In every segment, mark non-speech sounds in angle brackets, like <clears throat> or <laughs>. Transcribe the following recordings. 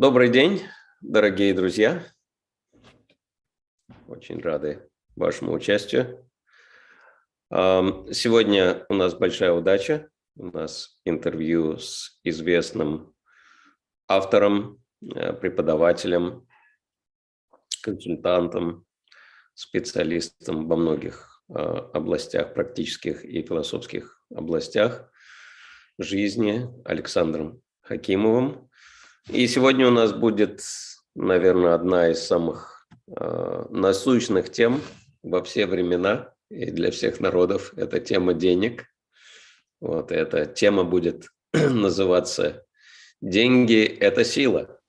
Добрый день, дорогие друзья. Очень рады вашему участию. Сегодня у нас большая удача. У нас интервью с известным автором, э, преподавателем, консультантом, специалистом во многих э, областях, практических и философских областях жизни Александром Хакимовым. И сегодня у нас будет, наверное, одна из самых э, насущных тем во все времена и для всех народов. Это тема денег. Вот эта тема будет <clears throat> называться «Деньги – это сила».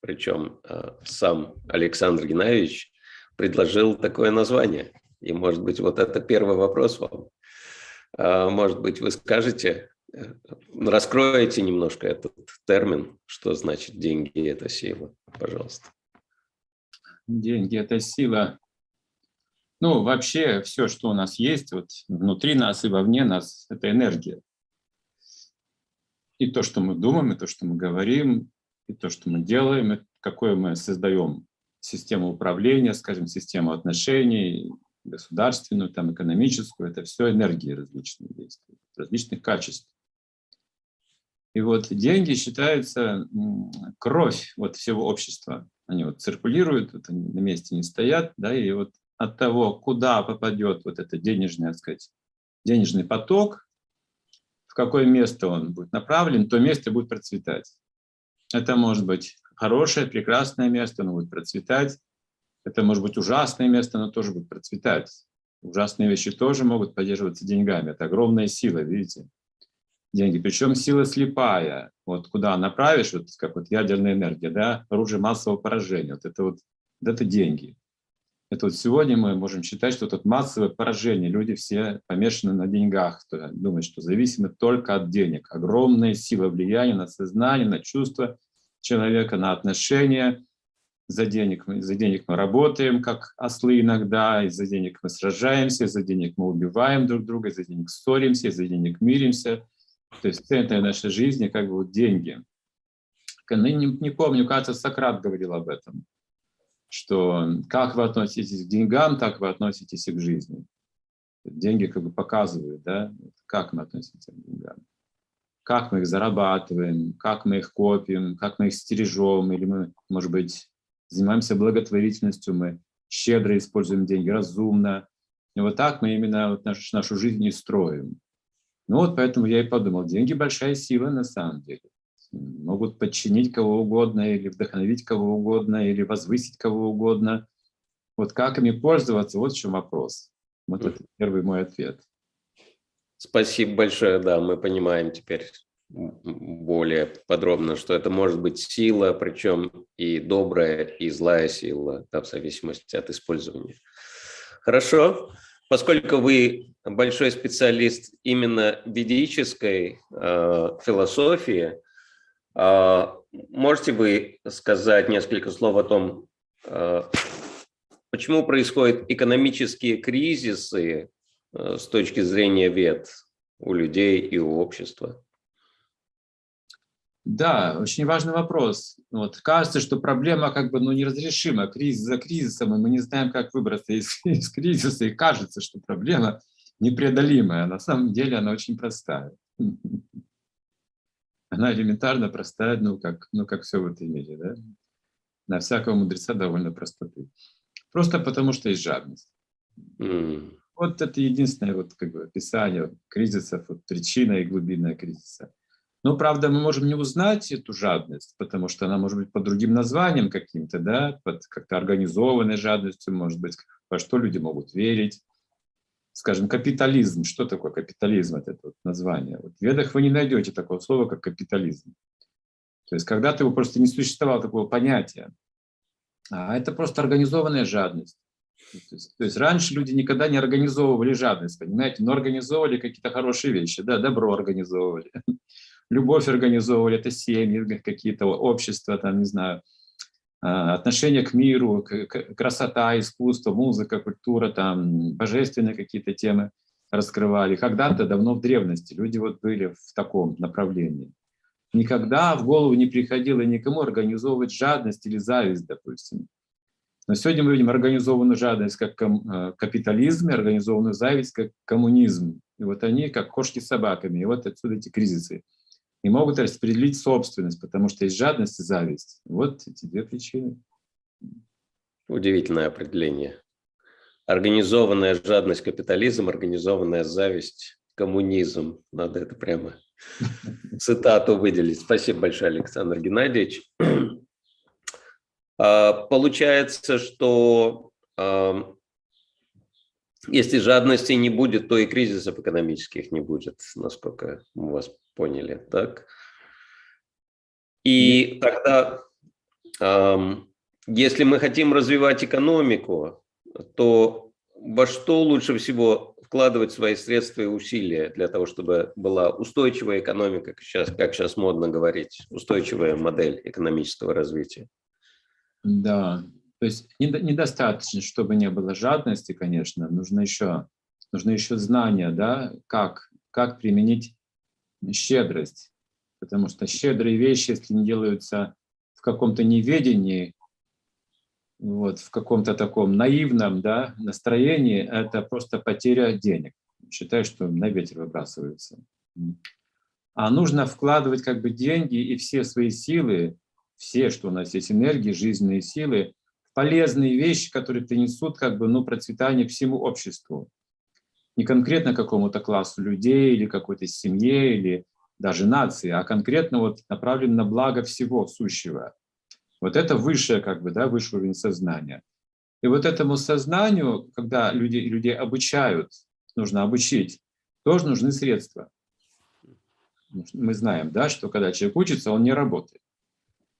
Причем э, сам Александр Геннадьевич предложил такое название. И, может быть, вот это первый вопрос вам. Э, может быть, вы скажете, Раскройте немножко этот термин, что значит деньги – это сила, пожалуйста. Деньги – это сила. Ну, вообще, все, что у нас есть, вот внутри нас и вовне нас – это энергия. И то, что мы думаем, и то, что мы говорим, и то, что мы делаем, и какое мы создаем систему управления, скажем, систему отношений, государственную, там, экономическую, это все энергии различные действия, различных качеств. И вот деньги считаются кровь вот всего общества. Они вот циркулируют, вот они на месте не стоят, да, и вот от того, куда попадет вот это денежный, так сказать, денежный поток, в какое место он будет направлен, то место будет процветать. Это может быть хорошее, прекрасное место, оно будет процветать. Это может быть ужасное место, оно тоже будет процветать. Ужасные вещи тоже могут поддерживаться деньгами. Это огромная сила, видите деньги. Причем сила слепая. Вот куда направишь, вот как вот ядерная энергия, да, оружие массового поражения. Вот это вот, вот это деньги. Это вот сегодня мы можем считать, что это массовое поражение. Люди все помешаны на деньгах, кто думает, что зависимы только от денег. Огромная сила влияния на сознание, на чувства человека, на отношения. За денег, за денег мы работаем, как ослы иногда, из-за денег мы сражаемся, из-за денег мы убиваем друг друга, из-за денег ссоримся, из-за денег миримся. То есть центр нашей жизни как бы вот деньги. Не, не помню, кажется, Сократ говорил об этом, что как вы относитесь к деньгам, так вы относитесь и к жизни. Деньги как бы показывают, да, как мы относимся к деньгам. Как мы их зарабатываем, как мы их копим, как мы их стережем, или мы, может быть, занимаемся благотворительностью, мы щедро используем деньги, разумно. И вот так мы именно вот нашу, нашу жизнь и строим. Ну вот поэтому я и подумал, деньги большая сила на самом деле. Могут подчинить кого угодно, или вдохновить кого угодно, или возвысить кого угодно. Вот как ими пользоваться, вот в чем вопрос. Вот это первый мой ответ. Спасибо большое, да, мы понимаем теперь более подробно, что это может быть сила, причем и добрая, и злая сила, да, в зависимости от использования. Хорошо. Поскольку вы большой специалист именно ведической э, философии, э, можете вы сказать несколько слов о том, э, почему происходят экономические кризисы э, с точки зрения вет у людей и у общества? Да, очень важный вопрос. Вот, кажется, что проблема как бы ну, неразрешима, кризис за кризисом, и мы не знаем, как выбраться из, <laughs> из кризиса, и кажется, что проблема непреодолимая. На самом деле она очень простая. <laughs> Она элементарно простая, ну как, ну, как все в этом мире. Да? На всякого мудреца довольно простоты. Просто потому, что есть жадность. Mm. Вот это единственное вот, как бы, описание кризисов, вот, причина и глубинная кризиса. Но, правда, мы можем не узнать эту жадность, потому что она может быть под другим названием каким-то, да, под как-то организованной жадностью, может быть, во что люди могут верить. Скажем, капитализм. Что такое капитализм, это вот название? Вот в ведах вы не найдете такого слова, как капитализм. То есть когда-то его просто не существовало такого понятия. А это просто организованная жадность. То есть, то есть раньше люди никогда не организовывали жадность, понимаете, но организовывали какие-то хорошие вещи, да, добро организовывали, любовь организовывали, это семьи, какие-то общества, там, не знаю, а, отношение к миру, красота, искусство, музыка, культура, там, божественные какие-то темы раскрывали. Когда-то, давно в древности, люди вот были в таком направлении. никогда в голову не приходило никому организовывать жадность или зависть, допустим. Но сегодня мы видим организованную жадность как э, капитализм, и организованную зависть как коммунизм. И вот они как кошки с собаками. И вот отсюда эти кризисы. И могут распределить собственность, потому что есть жадность и зависть. Вот эти две причины. Удивительное определение. Организованная жадность – капитализм, организованная зависть – коммунизм. Надо это прямо <laughs> цитату выделить. Спасибо большое, Александр Геннадьевич. А, получается, что если жадности не будет, то и кризисов экономических не будет, насколько мы вас поняли, так? И тогда, если мы хотим развивать экономику, то во что лучше всего вкладывать свои средства и усилия для того, чтобы была устойчивая экономика, как сейчас, как сейчас модно говорить, устойчивая модель экономического развития? Да, то есть недостаточно, чтобы не было жадности, конечно, нужно еще, нужно еще знания, да, как, как применить щедрость, потому что щедрые вещи, если не делаются в каком-то неведении, вот, в каком-то таком наивном да, настроении, это просто потеря денег. Считаю, что на ветер выбрасываются. А нужно вкладывать как бы деньги и все свои силы все, что у нас есть энергии, жизненные силы, полезные вещи, которые принесут как бы, ну, процветание всему обществу. Не конкретно какому-то классу людей или какой-то семье или даже нации, а конкретно вот направлен на благо всего сущего. Вот это высшее, как бы, да, высший уровень сознания. И вот этому сознанию, когда люди, людей обучают, нужно обучить, тоже нужны средства. Мы знаем, да, что когда человек учится, он не работает.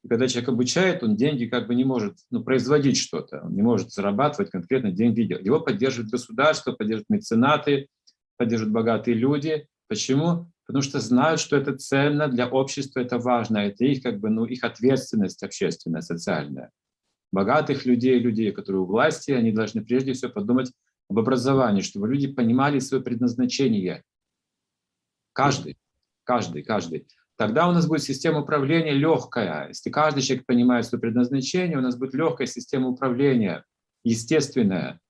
И когда человек обучает, он деньги как бы не может ну, производить что-то, он не может зарабатывать конкретно деньги. Его поддерживает государство, поддерживают меценаты, поддерживают богатые люди. Почему? Потому что знают, что это ценно для общества, это важно, это их, как бы, ну, их ответственность общественная, социальная. Богатых людей, людей, которые у власти, они должны прежде всего подумать об образовании, чтобы люди понимали свое предназначение. Каждый, каждый, каждый тогда у нас будет система управления легкая. Если каждый человек понимает свое предназначение, у нас будет легкая система управления, естественная.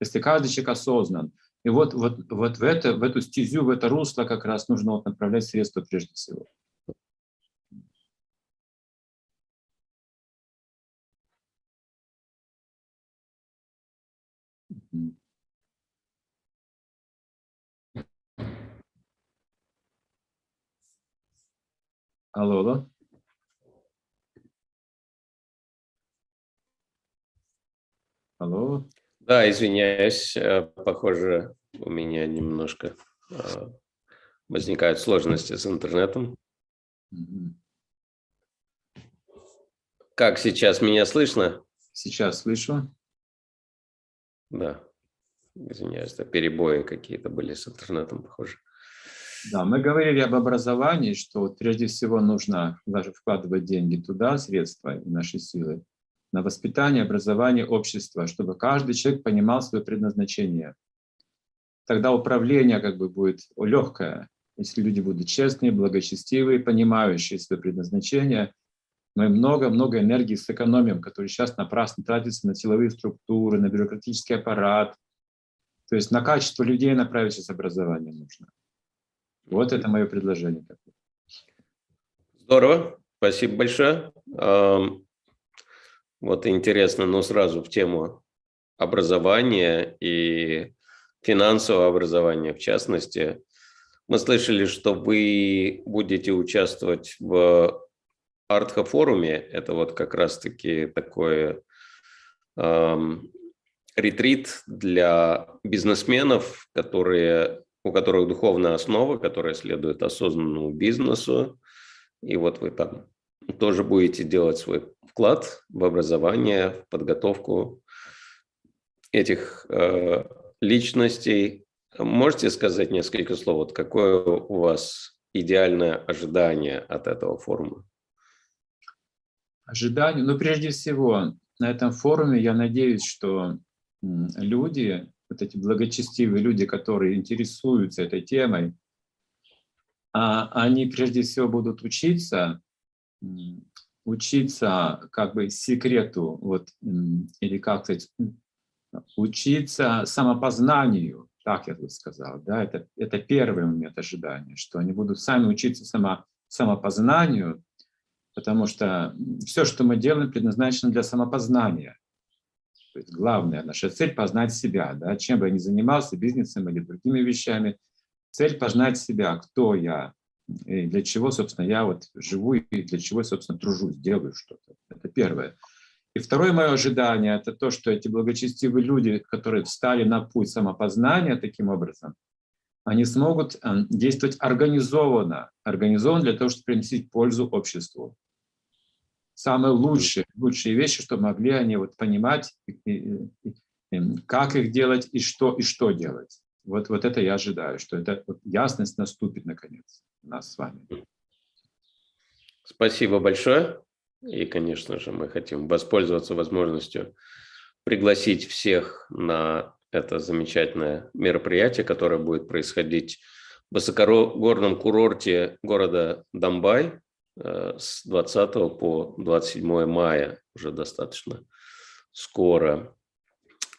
Если каждый человек осознан. И вот, вот, вот в, это, в эту стезю, в это русло как раз нужно вот направлять средства прежде всего. Алло, алло. Алло. Да, извиняюсь, э, похоже, у меня немножко э, возникают сложности с интернетом. Как сейчас меня слышно? Сейчас слышу. Да, извиняюсь, да, перебои какие-то были с интернетом, похоже. Да, мы говорили об образовании, что прежде всего нужно даже вкладывать деньги туда, средства и наши силы, на воспитание, образование общества, чтобы каждый человек понимал свое предназначение. Тогда управление как бы будет легкое, если люди будут честные, благочестивые, понимающие свое предназначение. Мы много-много энергии сэкономим, которая сейчас напрасно тратится на силовые структуры, на бюрократический аппарат. То есть на качество людей направить сейчас образование нужно. Вот это мое предложение. Здорово, спасибо большое. Вот интересно, но сразу в тему образования и финансового образования в частности. Мы слышали, что вы будете участвовать в Артха-форуме. Это вот как раз-таки такой эм, ретрит для бизнесменов, которые у которых духовная основа, которая следует осознанному бизнесу. И вот вы там тоже будете делать свой вклад в образование, в подготовку этих э, личностей. Можете сказать несколько слов, вот какое у вас идеальное ожидание от этого форума? Ожидание, ну прежде всего на этом форуме я надеюсь, что люди вот эти благочестивые люди, которые интересуются этой темой, а, они прежде всего будут учиться, учиться как бы секрету, вот, или как сказать, учиться самопознанию, так я бы сказал, да, это, это первый момент ожидания, что они будут сами учиться само, самопознанию, потому что все, что мы делаем, предназначено для самопознания. То есть главная наша цель – познать себя, да, чем бы я ни занимался, бизнесом или другими вещами, цель – познать себя, кто я, и для чего, собственно, я вот живу и для чего, собственно, тружусь, делаю что-то. Это первое. И второе мое ожидание – это то, что эти благочестивые люди, которые встали на путь самопознания таким образом, они смогут э, действовать организованно, организованно для того, чтобы приносить пользу обществу. Самые лучшие, лучшие вещи, чтобы могли они вот понимать, как их делать и что, и что делать. Вот, вот это я ожидаю, что эта вот ясность наступит наконец у нас с вами. Спасибо большое. И, конечно же, мы хотим воспользоваться возможностью пригласить всех на это замечательное мероприятие, которое будет происходить в высокогорном курорте города Домбай с 20 по 27 мая, уже достаточно скоро.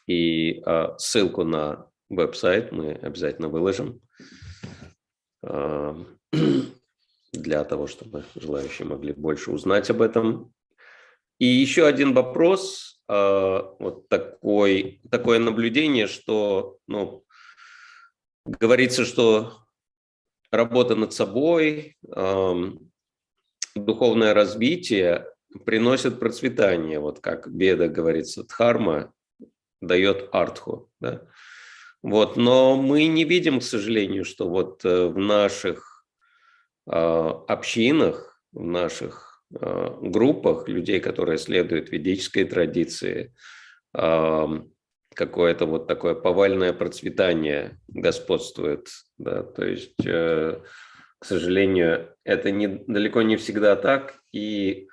И а, ссылку на веб-сайт мы обязательно выложим а, <clears throat> для того, чтобы желающие могли больше узнать об этом. И еще один вопрос, а, вот такой, такое наблюдение, что ну, говорится, что работа над собой, духовное развитие приносит процветание, вот как Беда говорится, дхарма дает артху. Да? Вот, но мы не видим, к сожалению, что вот э, в наших э, общинах, в наших э, группах людей, которые следуют ведической традиции, какое-то вот такое повальное процветание господствует. Да? То есть, э, к сожалению, это не, далеко не всегда так. И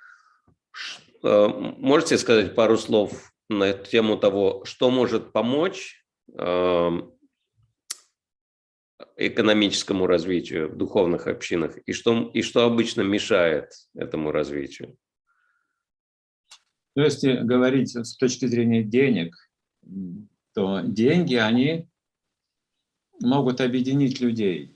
э, можете сказать пару слов на тему того, что может помочь экономическому развитию в духовных общинах и что, и что обычно мешает этому развитию? Ну, если говорить с точки зрения денег, то деньги, они могут объединить людей,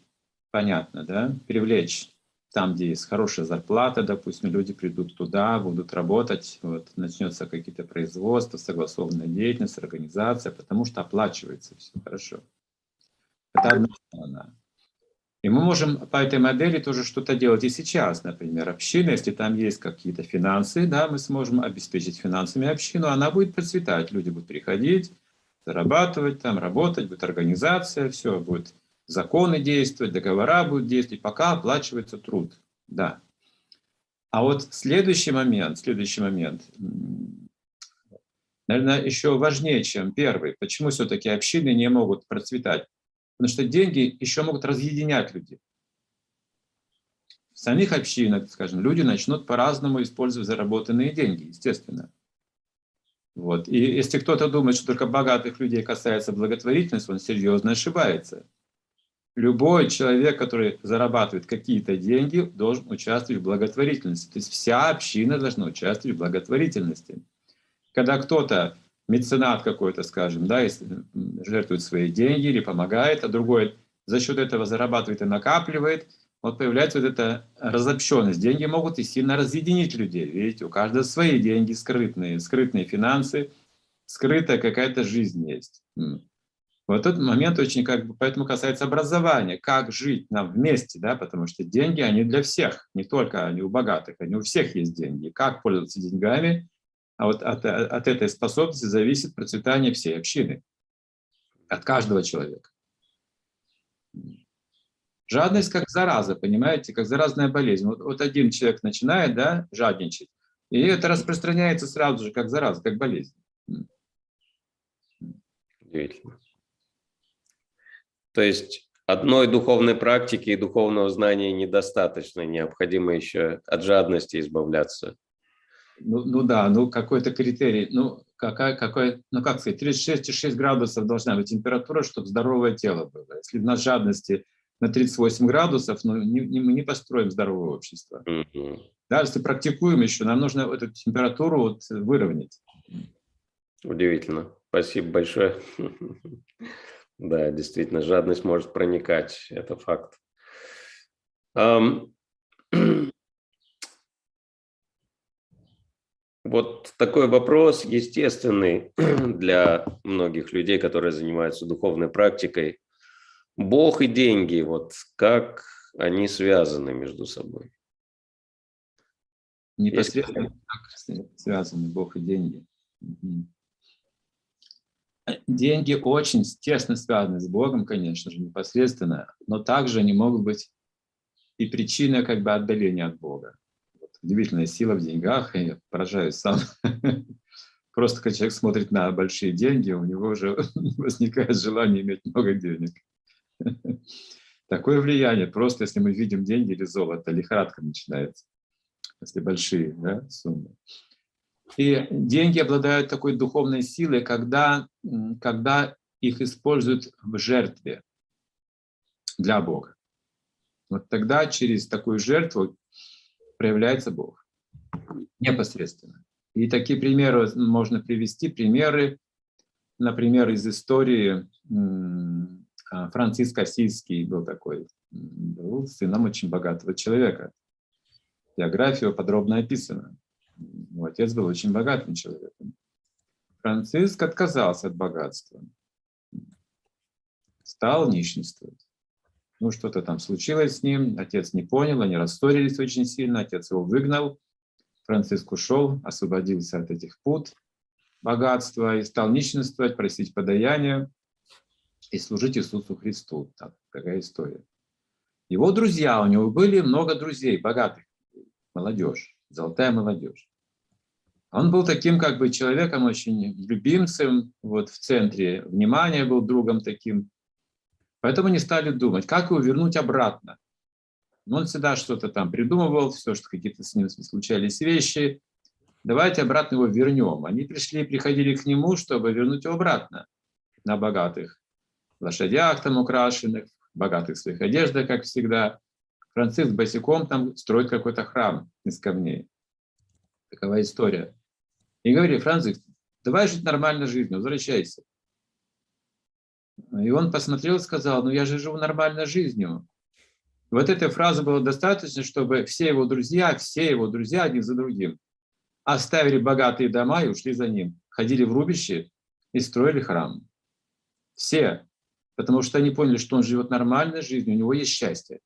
понятно, да, привлечь там, где есть хорошая зарплата, допустим, люди придут туда, будут работать, вот, начнется какие-то производства, согласованная деятельность, организация, потому что оплачивается все хорошо. Это одна сторона. И мы можем по этой модели тоже что-то делать и сейчас, например, община, если там есть какие-то финансы, да, мы сможем обеспечить финансами общину, она будет процветать, люди будут приходить, зарабатывать, там работать, будет организация, все будет законы действовать, договора будут действовать, пока оплачивается труд. Да. А вот следующий момент, следующий момент, наверное, еще важнее, чем первый. Почему все-таки общины не могут процветать? Потому что деньги еще могут разъединять людей. В самих общинах, скажем, люди начнут по-разному использовать заработанные деньги, естественно. Вот. И если кто-то думает, что только богатых людей касается благотворительность, он серьезно ошибается любой человек, который зарабатывает какие-то деньги, должен участвовать в благотворительности. То есть вся община должна участвовать в благотворительности. Когда кто-то, меценат какой-то, скажем, да, жертвует свои деньги или помогает, а другой за счет этого зарабатывает и накапливает, вот появляется вот эта разобщенность. Деньги могут и сильно разъединить людей. Видите, у каждого свои деньги скрытные, скрытные финансы, скрытая какая-то жизнь есть. Вот этот момент очень как бы, поэтому касается образования, как жить нам вместе, да, потому что деньги, они для всех, не только они у богатых, они у всех есть деньги. Как пользоваться деньгами, а вот от, от этой способности зависит процветание всей общины, от каждого человека. Жадность как зараза, понимаете, как заразная болезнь. Вот, вот один человек начинает, да, жадничать, и это распространяется сразу же как зараза, как болезнь. Удивительно. То есть одной духовной практики и духовного знания недостаточно, необходимо еще от жадности избавляться. Ну, ну да, ну какой-то критерий, ну какая, какой, ну как сказать, 36,6 градусов должна быть температура, чтобы здоровое тело было. Если на жадности на 38 градусов, но не, не, мы не построим здоровое общество. Угу. Да, если практикуем еще, нам нужно эту температуру вот выровнять. Удивительно. Спасибо большое. <laughs> Да, действительно, жадность может проникать, это факт. <clears throat> Вот такой вопрос естественный <clears throat> для многих людей, которые занимаются духовной практикой. Бог и деньги, вот как они связаны между собой? Непосредственно как связаны Бог и деньги. Деньги очень тесно связаны с Богом, конечно же, непосредственно, но также они могут быть и причиной как бы отдаления от Бога удивительная сила в деньгах, и я поражаюсь сам. <laughs> Просто когда человек смотрит на большие деньги, у него уже <laughs> возникает желание иметь много денег. <laughs> Такое влияние, просто если мы видим деньги или золото, лихорадка начинается, если большие да, суммы. И деньги обладают такой духовной силой, когда, когда их используют в жертве для Бога. Вот тогда через такую жертву проявляется Бог непосредственно. И такие примеры можно привести, примеры, например, из истории а, Франциск Осийский был такой, был сыном очень богатого человека. Биография подробно описана. Его отец был очень богатым человеком. Франциск отказался от богатства, стал нищенствовать. Ну, что-то там случилось с ним, отец не понял, они рассорились очень сильно, отец его выгнал, Франциск ушел, освободился от этих пут богатства и стал нищенствовать, просить подаяния и служить Иисусу Христу. Так, такая история. Его друзья, у него были много друзей, богатых, молодежь, золотая молодежь. Он был таким как бы человеком очень любимцем, вот в центре внимания был другом таким. Поэтому они стали думать, как его вернуть обратно. Он всегда что-то там придумывал, все, что какие-то с ним случались вещи. Давайте обратно его вернем. Они пришли, приходили к нему, чтобы вернуть его обратно на богатых лошадях там украшенных, богатых своих одеждах, как всегда. Франциск босиком там строит какой-то храм из камней. Такова история. И говорили, Франциск, давай жить нормальной жизнью, возвращайся. И он посмотрел и сказал, ну я же живу нормальной жизнью. Вот этой фразы было достаточно, чтобы все его друзья, все его друзья один за другим оставили богатые дома и ушли за ним. Ходили в рубище и строили храм. Все. Потому что они поняли, что он живет нормальной жизнью, у него есть счастье.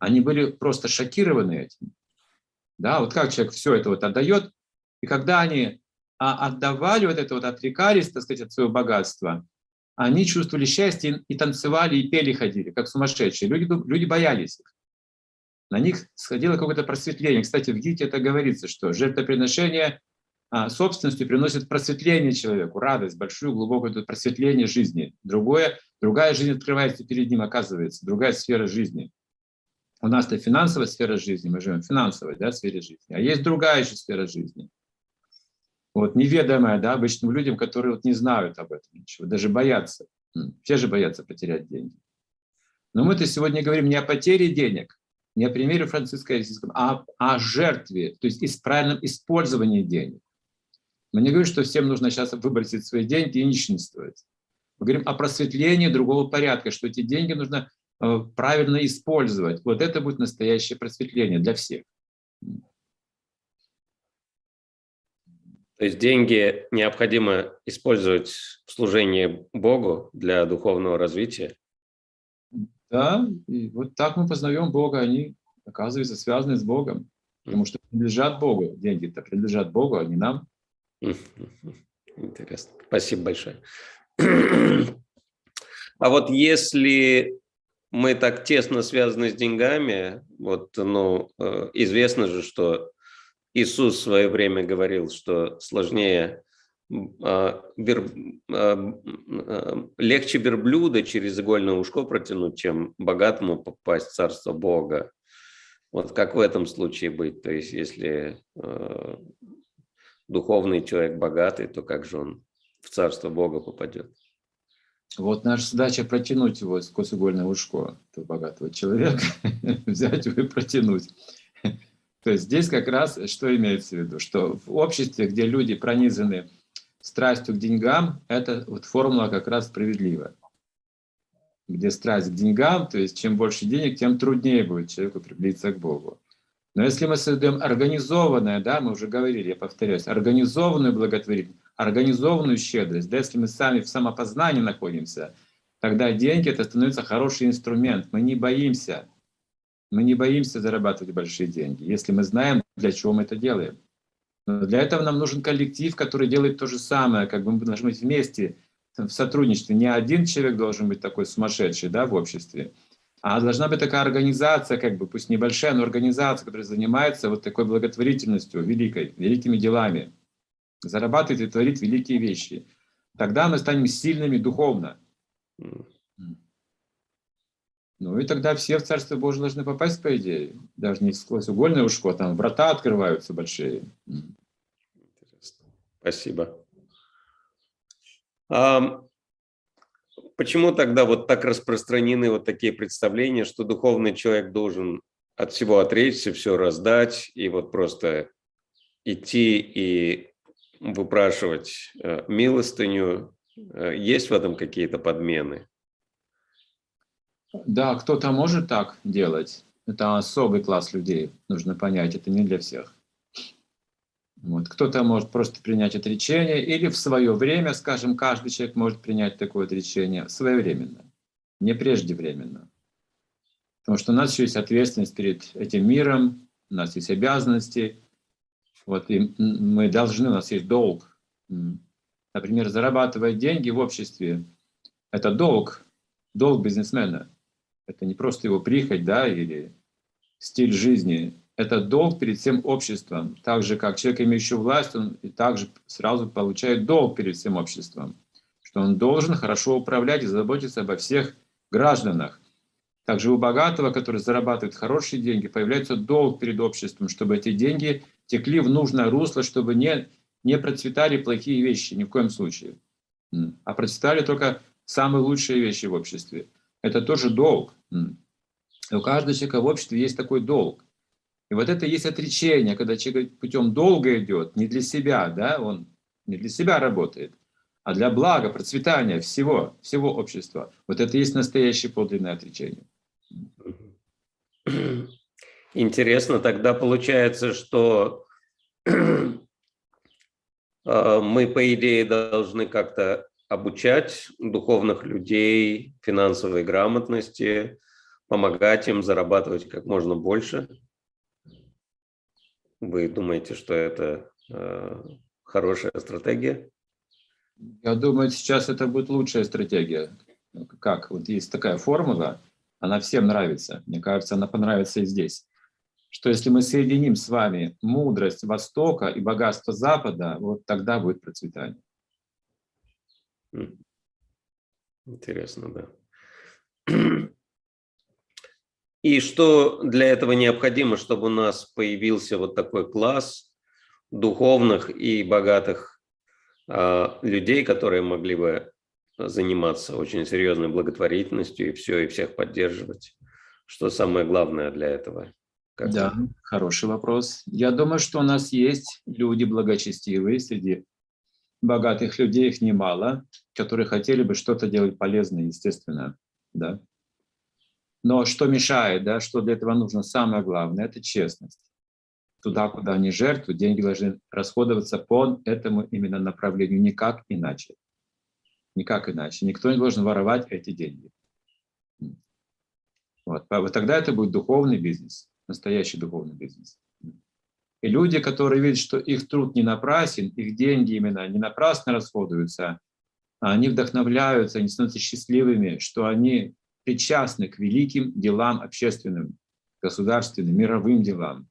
Они были просто шокированы этим. Да, вот как человек все это вот отдает, и когда они а, отдавали вот это вот, отрекались, так сказать, от своего богатства, они чувствовали счастье и танцевали, и пели, ходили, как сумасшедшие. Люди, люди боялись их. На них сходило какое-то просветление. Кстати, в Гите это говорится, что жертвоприношение а, собственностью приносит просветление человеку, радость, большую, глубокое просветление жизни. Другое, другая жизнь открывается перед ним, оказывается, другая сфера жизни. У нас-то финансовая сфера жизни, мы живем в финансовой да, сфере жизни, а есть другая еще сфера жизни вот, неведомое да, обычным людям, которые вот не знают об этом ничего, даже боятся. Все же боятся потерять деньги. Но мы-то сегодня говорим не о потере денег, не о примере Франциска Осийского, а о жертве, то есть из правильном использовании денег. Мы не говорим, что всем нужно сейчас выбросить свои деньги и нищенствовать. Мы говорим о просветлении другого порядка, что эти деньги нужно э, правильно использовать. Вот это будет настоящее просветление для всех. То есть деньги необходимо использовать в служении Богу для духовного развития? Да, и вот так мы познаем Бога, они, оказываются, связаны с Богом, потому что принадлежат Богу, деньги-то принадлежат Богу, а не нам. Интересно. Спасибо большое. <clears throat> А вот если мы так тесно связаны с деньгами, вот, ну, э, известно же, что Иисус в свое время говорил, что сложнее а, а, легче верблюда через игольное ушко протянуть, чем богатому попасть в Царство Бога. Вот как в этом случае быть? То есть если а, духовный человек богатый, то как же он в Царство Бога попадет? Вот наша задача протянуть его сквозь угольное ушко этого богатого человека, <laughs> взять его и протянуть. То есть здесь как раз что имеется в виду, что в обществе, где люди пронизаны страстью к деньгам, эта вот формула как раз справедлива. Где страсть к деньгам, то есть чем больше денег, тем труднее будет человеку приблизиться к Богу. Но если мы создаем организованное, да, мы уже говорили, я повторяюсь, организованную благотворительность, организованную щедрость, да, если мы сами в самопознании находимся, тогда деньги это становится хороший инструмент. Мы не боимся, мы не боимся зарабатывать большие деньги, если мы знаем, для чего мы это делаем. Но для этого нам нужен коллектив, который делает то же самое, как бы мы должны быть вместе в сотрудничестве. Не один человек должен быть такой сумасшедший да, в обществе, а должна быть такая организация, как бы, пусть небольшая, но организация, которая занимается вот такой благотворительностью, великой, великими делами, зарабатывает и творит великие вещи. Тогда мы станем сильными духовно. Ну и тогда все в Царство Божие должны попасть, по идее. Даже не сквозь угольное ушко, а там врата открываются большие. Интересно. Спасибо. Почему тогда вот так распространены вот такие представления, что духовный человек должен от всего отречься, все раздать и вот просто идти и выпрашивать э, милостыню? Э, есть в этом какие-то подмены? Да, кто-то может так делать. Это особый класс людей, нужно понять, это не для всех. Вот. Кто-то может просто принять отречение, или в свое время, скажем, каждый человек может принять такое отречение своевременно, не преждевременно. Потому что у нас еще есть ответственность перед этим миром, у нас есть обязанности, вот, и мы должны, у нас есть долг. Например, зарабатывать деньги в обществе – это долг, долг бизнесмена. Это не просто его прихоть, да, или стиль жизни, это долг перед всем обществом. Так же, как человек, имеющий власть, он и также сразу получает долг перед всем обществом. Что он должен хорошо управлять и заботиться обо всех гражданах. Также у богатого, который зарабатывает хорошие деньги, появляется долг перед обществом, чтобы эти деньги текли в нужное русло, чтобы не, не процветали плохие вещи ни в коем случае. А процветали только самые лучшие вещи в обществе. Это тоже долг. И у каждого человека в обществе есть такой долг. И вот это есть отречение, когда человек путем долго идет, не для себя, да, он не для себя работает, а для блага, процветания всего, всего общества. Вот это есть настоящее подлинное отречение. Интересно, тогда получается, что <clears throat> э, мы, по идее, должны как-то обучать духовных людей финансовой грамотности, помогать им зарабатывать как можно больше – вы думаете, что это э, хорошая стратегия? Я думаю, сейчас это будет лучшая стратегия. Как? Вот есть такая формула, она всем нравится. Мне кажется, она понравится и здесь. Что если мы соединим с вами мудрость Востока и богатство Запада, вот тогда будет процветание. Интересно, да. И что для этого необходимо, чтобы у нас появился вот такой класс духовных и богатых э, людей, которые могли бы заниматься очень серьезной благотворительностью и все, и всех поддерживать. Что самое главное для этого? Как да, хороший вопрос. Я думаю, что у нас есть люди благочестивые среди богатых людей, их немало, которые хотели бы что-то делать полезное, естественно, да. Но что мешает, да, что для этого нужно, самое главное, это честность. Туда, куда они жертвуют, деньги должны расходоваться по этому именно направлению, никак иначе. Никак иначе. Никто не должен воровать эти деньги. Вот. вот тогда это будет духовный бизнес, настоящий духовный бизнес. И люди, которые видят, что их труд не напрасен, их деньги именно не напрасно расходуются, они вдохновляются, они становятся счастливыми, что они причастны к великим делам общественным, государственным, мировым делам.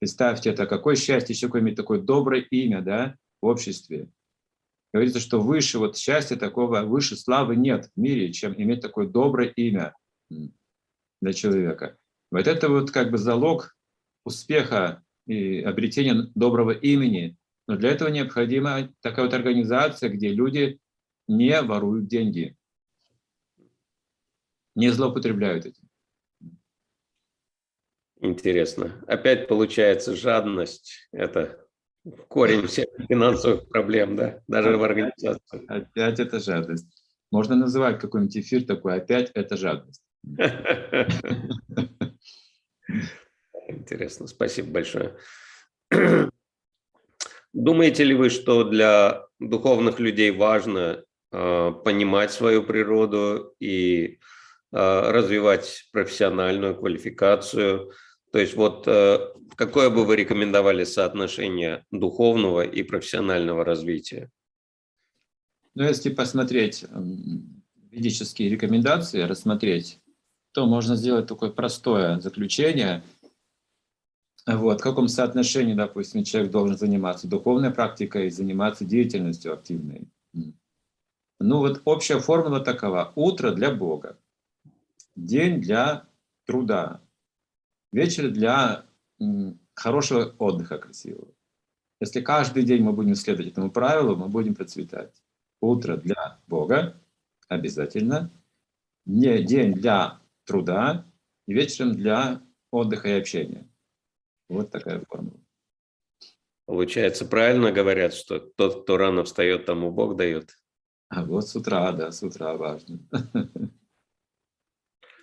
Представьте это, какое счастье еще иметь такое доброе имя да, в обществе. Говорится, что выше вот счастья такого, выше славы нет в мире, чем иметь такое доброе имя для человека. Вот это вот как бы залог успеха и обретения доброго имени. Но для этого необходима такая вот организация, где люди не воруют деньги, не злоупотребляют этим. Интересно. Опять получается жадность. Это корень всех финансовых проблем, да, даже в организации. Опять это жадность. Можно называть какой-нибудь эфир такой, опять это жадность. <laughs> Интересно, спасибо большое. <clears throat> Думаете ли вы, что для духовных людей важно э, понимать свою природу и э, развивать профессиональную квалификацию? То есть вот э, какое бы вы рекомендовали соотношение духовного и профессионального развития? Ну, если посмотреть ведические рекомендации, рассмотреть, то можно сделать такое простое заключение. Вот, в каком соотношении, допустим, человек должен заниматься духовной практикой и заниматься деятельностью активной. Ну вот общая формула такова. Утро для Бога, день для труда, вечер для хорошего отдыха красивого. Если каждый день мы будем следовать этому правилу, мы будем процветать. Утро для Бога обязательно, день для труда и вечером для отдыха и общения. Вот такая формула. Получается, правильно говорят, что тот, кто рано встает, тому Бог дает. А вот с утра, да, с утра важно. <laughs>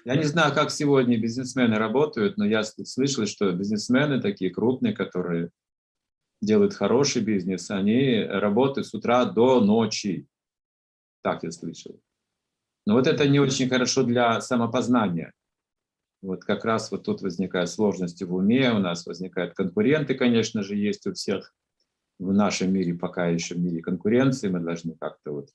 Я не знаю, как сегодня бизнесмены работают, но я слышал, что бизнесмены такие крупные, которые делают хороший бизнес, они работают с утра до ночи. Так я слышал. Но вот это не очень хорошо для самопознания. Вот как раз вот тут возникают сложности в уме, у нас возникают конкуренты, конечно же, есть у всех в нашем мире, пока еще в мире конкуренции, мы должны как-то вот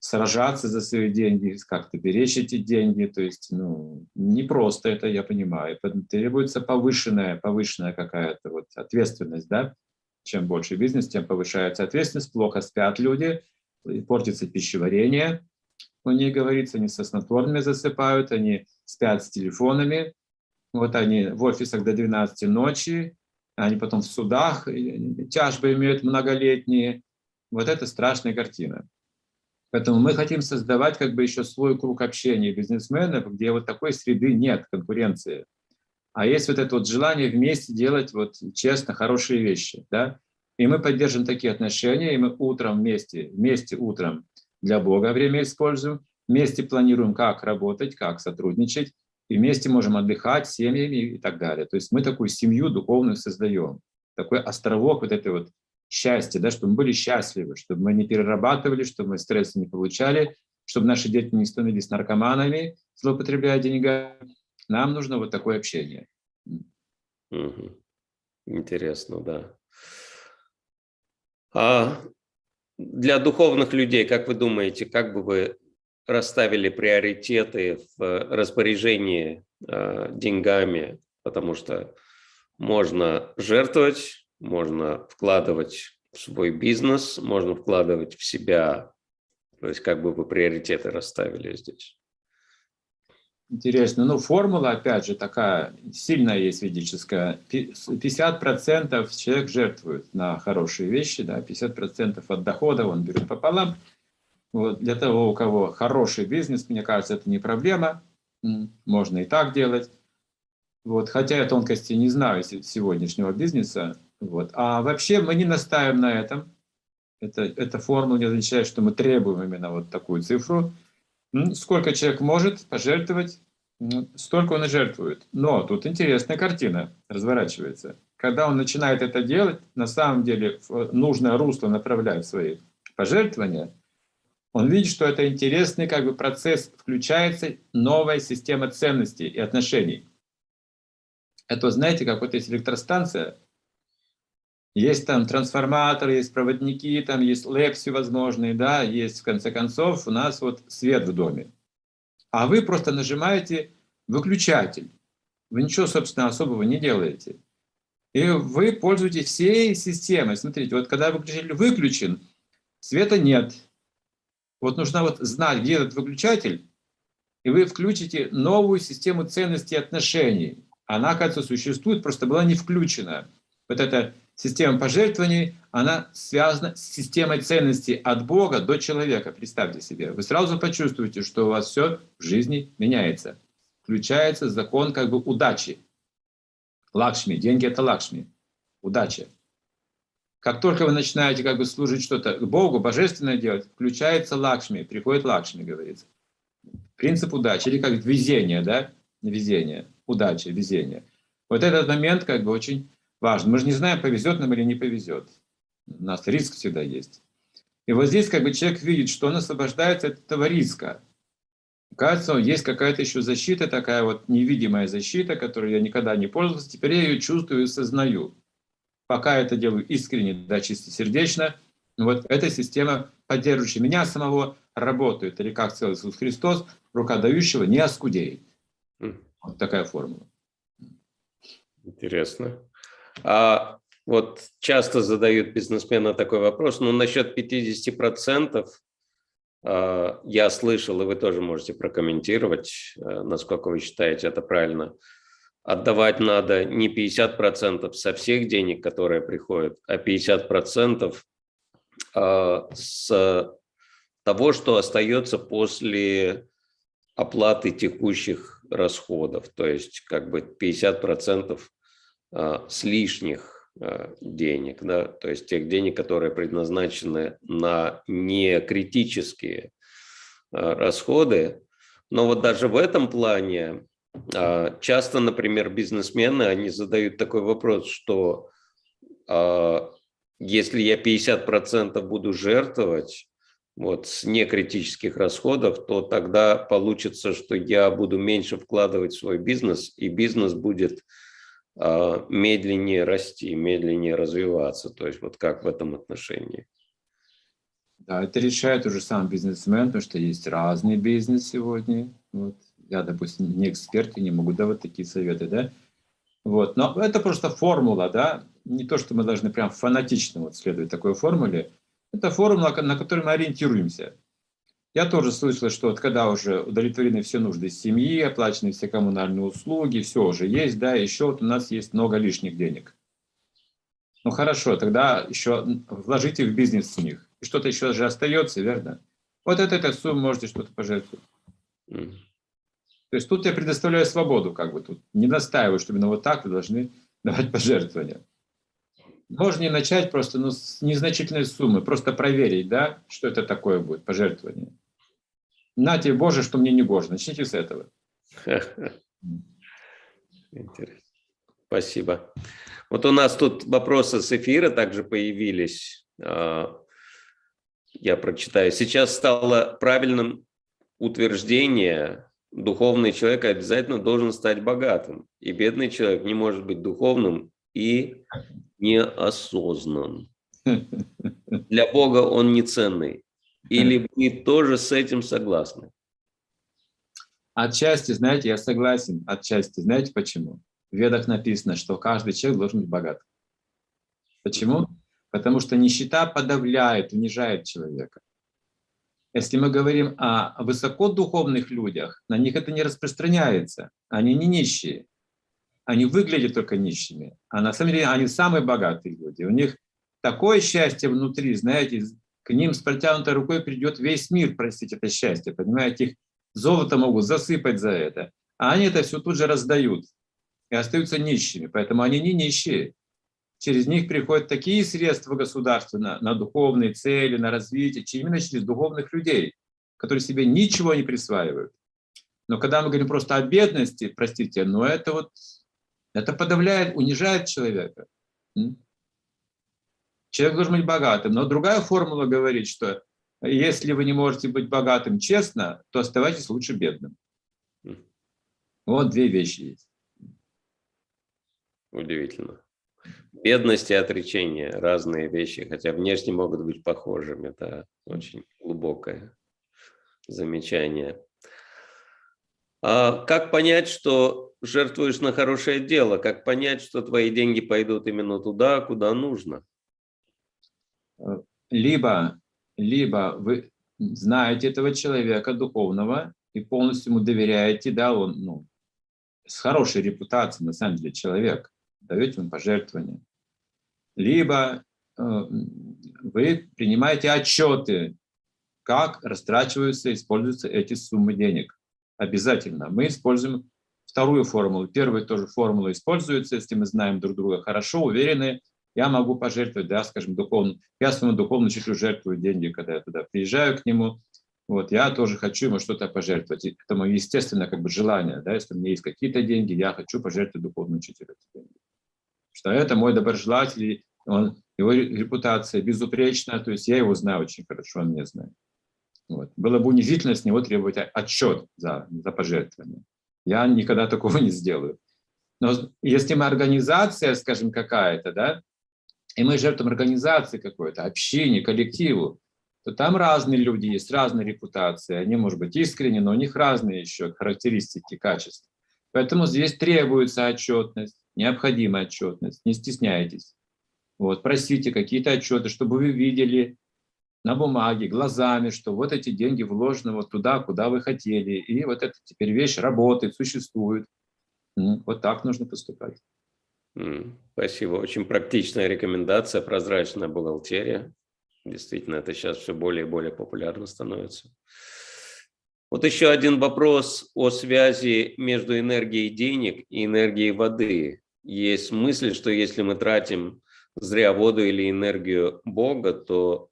сражаться за свои деньги, как-то беречь эти деньги. То есть, ну, не просто это, я понимаю. Требуется повышенная, повышенная какая-то вот ответственность, да. Чем больше бизнес, тем повышается ответственность. Плохо спят люди, портится пищеварение. У них говорится, они со снотворными засыпают, они спят с телефонами. Вот они в офисах до 12 ночи, они потом в судах, тяжбы имеют многолетние. Вот это страшная картина. Поэтому мы хотим создавать как бы еще свой круг общения бизнесменов, где вот такой среды нет, конкуренции. А есть вот это вот желание вместе делать вот честно хорошие вещи, да. И мы поддержим такие отношения, и мы утром вместе, вместе утром для Бога время используем, вместе планируем, как работать, как сотрудничать, и вместе можем отдыхать семьями и так далее. То есть мы такую семью духовную создаем, такой островок вот этой вот счастья, да, чтобы мы были счастливы, чтобы мы не перерабатывали, чтобы мы стресса не получали, чтобы наши дети не становились наркоманами, злоупотребляя деньгами. Нам нужно вот такое общение. Угу. Интересно, да. А для духовных людей, как вы думаете, как бы вы расставили приоритеты в распоряжении э, деньгами, потому что можно жертвовать, можно вкладывать в свой бизнес, можно вкладывать в себя. То есть как бы вы приоритеты расставили здесь? Интересно. Ну, формула, опять же, такая сильная есть ведическая. 50% человек жертвует на хорошие вещи, да, 50% от дохода он берет пополам. Вот для того, у кого хороший бизнес, мне кажется, это не проблема. Можно и так делать. Вот, хотя я тонкости не знаю сегодняшнего бизнеса, вот. А вообще мы не настаиваем на этом. Это, эта формула не означает, что мы требуем именно вот такую цифру. Сколько человек может пожертвовать, столько он и жертвует. Но тут интересная картина разворачивается. Когда он начинает это делать, на самом деле в нужное русло направляет свои пожертвования, он видит, что это интересный как бы процесс, включается новая система ценностей и отношений. Это, знаете, как вот есть электростанция, есть там трансформатор, есть проводники, там есть лэп всевозможные, да, есть в конце концов у нас вот свет в доме. А вы просто нажимаете выключатель. Вы ничего, собственно, особого не делаете. И вы пользуетесь всей системой. Смотрите, вот когда выключатель выключен, света нет. Вот нужно вот знать, где этот выключатель, и вы включите новую систему ценностей отношений. Она, оказывается, существует, просто была не включена. Вот эта Система пожертвований, она связана с системой ценностей от Бога до человека. Представьте себе. Вы сразу почувствуете, что у вас все в жизни меняется. Включается закон как бы удачи. Лакшми. Деньги — это лакшми. Удача. Как только вы начинаете как бы служить что-то Богу, божественное делать, включается лакшми, приходит лакшми, говорится. Принцип удачи, или как везение, да? Везение, удача, везение. Вот этот момент как бы очень важно. Мы же не знаем, повезет нам или не повезет. У нас риск всегда есть. И вот здесь как бы человек видит, что он освобождается от этого риска. Кажется, есть какая-то еще защита, такая вот невидимая защита, которой я никогда не пользовался. Теперь я ее чувствую и сознаю. Пока это делаю искренне, да, чистосердечно, вот эта система, поддерживающая меня самого, работает. Или как сказал Иисус Христос, рука дающего не оскудеет. Вот такая формула. Интересно. А вот часто задают бизнесмены такой вопрос, ну насчет 50% а, я слышал, и вы тоже можете прокомментировать, э, насколько вы считаете это правильно. Отдавать надо не 50% со всех денег, которые приходят, а 50% а, с того, что остается после оплаты текущих расходов, то есть как бы 50% а, с лишних а, денег, да, то есть тех денег, которые предназначены на некритические а, расходы. Но вот даже в этом плане часто, например, бизнесмены, они задают такой вопрос, что если я 50% буду жертвовать вот, с некритических расходов, то тогда получится, что я буду меньше вкладывать в свой бизнес, и бизнес будет медленнее расти, медленнее развиваться. То есть вот как в этом отношении? Да, это решает уже сам бизнесмен, потому что есть разный бизнес сегодня. Вот. Я, допустим, не эксперт и не могу давать такие советы, да. Вот. Но это просто формула, да. Не то, что мы должны прям фанатично вот следовать такой формуле. Это формула, на которой мы ориентируемся. Я тоже слышал, что вот когда уже удовлетворены все нужды семьи, оплачены все коммунальные услуги, все уже есть, да, еще вот у нас есть много лишних денег. Ну хорошо, тогда еще вложите в бизнес с них. И что-то еще же остается, верно? Вот от этой суммы можете что-то пожертвовать. Mm. То есть тут я предоставляю свободу, как бы тут. Не настаиваю, что именно вот так вы должны давать пожертвования. Можно начать просто ну, с незначительной суммы, просто проверить, да, что это такое будет, пожертвование. На тебе, Боже, что мне не Боже. Начните с этого. <laughs> Интересно. Спасибо. Вот у нас тут вопросы с эфира также появились. А, я прочитаю. Сейчас стало правильным утверждение, духовный человек обязательно должен стать богатым. И бедный человек не может быть духовным и неосознан. <laughs> Для Бога он не ценный. Или вы тоже с этим согласны? Отчасти, знаете, я согласен. Отчасти. Знаете почему? В ведах написано, что каждый человек должен быть богат. Почему? Потому что нищета подавляет, унижает человека. Если мы говорим о высокодуховных людях, на них это не распространяется. Они не нищие они выглядят только нищими, а на самом деле они самые богатые люди. У них такое счастье внутри, знаете, к ним с протянутой рукой придет весь мир простить это счастье, понимаете, их золото могут засыпать за это, а они это все тут же раздают и остаются нищими, поэтому они не нищие. Через них приходят такие средства государства на, на духовные цели, на развитие, именно через духовных людей, которые себе ничего не присваивают. Но когда мы говорим просто о бедности, простите, но это вот это подавляет, унижает человека. Человек должен быть богатым. Но другая формула говорит, что если вы не можете быть богатым честно, то оставайтесь лучше бедным. Вот две вещи есть. Удивительно. Бедность и отречение – разные вещи, хотя внешне могут быть похожими. Это очень глубокое замечание. А как понять, что жертвуешь на хорошее дело? Как понять, что твои деньги пойдут именно туда, куда нужно? Либо, либо вы знаете этого человека духовного и полностью ему доверяете, да, он ну, с хорошей репутацией, на самом деле, человек, даете ему пожертвования. либо э, вы принимаете отчеты, как растрачиваются, используются эти суммы денег. Обязательно. Мы используем вторую формулу. Первая тоже формула используется, если мы знаем друг друга хорошо, уверены, я могу пожертвовать, да, скажем, духовно. Я своему духовному учителю жертвую деньги, когда я туда приезжаю к нему. Вот, я тоже хочу ему что-то пожертвовать. И это мое естественное как бы желание, да, если у меня есть какие-то деньги, я хочу пожертвовать духовному учителю эти деньги. Что это мой доброжелатель, он, его репутация безупречна, то есть я его знаю очень хорошо, он меня знает. Вот. Было бы унизительно с него требовать отчет за, за пожертвование. Я никогда такого <laughs> не сделаю. Но если мы организация, скажем, какая-то, да, и мы жертвуем организации какой-то, общине, коллективу, то там разные люди есть, разные репутации. Они, может быть, искренне, но у них разные еще характеристики, качества. Поэтому здесь требуется отчетность, необходимая отчетность, не стесняйтесь. Вот, просите какие-то отчеты, чтобы вы видели на бумаге, глазами, что вот эти деньги вложены вот туда, куда вы хотели, и вот эта теперь вещь работает, существует. Вот так нужно поступать. Спасибо. Очень практичная рекомендация, прозрачная бухгалтерия. Действительно, это сейчас все более и более популярно становится. Вот еще один вопрос о связи между энергией денег и энергией воды. Есть мысль, что если мы тратим зря воду или энергию Бога, то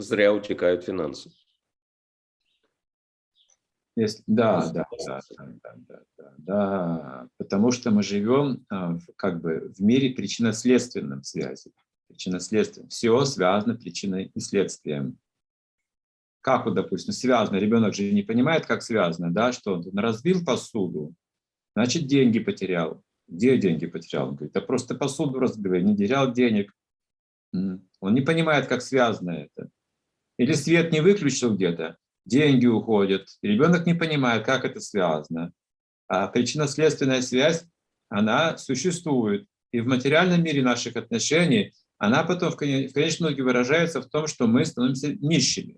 зря утекают финансы. Есть, да, да, да, да, да, да, да, потому что мы живем э, как бы в мире причинно-следственном связи. Причинно-следственном. Все связано причиной и следствием. Как вот, допустим, связано, ребенок же не понимает, как связано, да, что он разбил посуду, значит, деньги потерял. Где деньги потерял? Он говорит, да просто посуду разбил, не терял денег. Он не понимает, как связано это. Или свет не выключил где-то, деньги уходят, ребенок не понимает, как это связано. А причинно-следственная связь, она существует. И в материальном мире наших отношений она потом в конечном итоге выражается в том, что мы становимся нищими.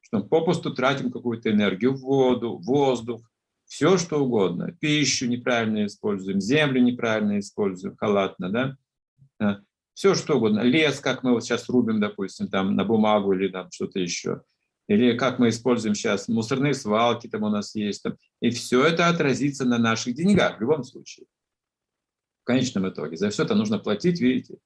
Что попусту тратим какую-то энергию, воду, воздух, все что угодно. Пищу неправильно используем, землю неправильно используем, халатно, да? Все что угодно. Лес, как мы вот сейчас рубим, допустим, там на бумагу или там что-то еще или как мы используем сейчас мусорные свалки, там у нас есть, там, и все это отразится на наших деньгах в любом случае. В конечном итоге. За все это нужно платить, видите?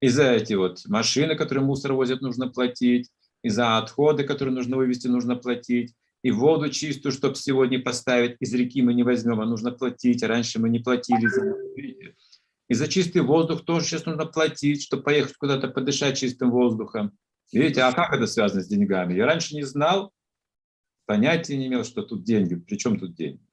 И за эти вот машины, которые мусор возят, нужно платить, и за отходы, которые нужно вывести, нужно платить, и воду чистую, чтобы сегодня поставить, из реки мы не возьмем, а нужно платить, раньше мы не платили за? И за чистый воздух тоже сейчас нужно платить, чтобы поехать куда-то подышать чистым воздухом. Видите, а как это связано с деньгами? Я раньше не знал, понятия не имел, что тут деньги. Причем тут деньги?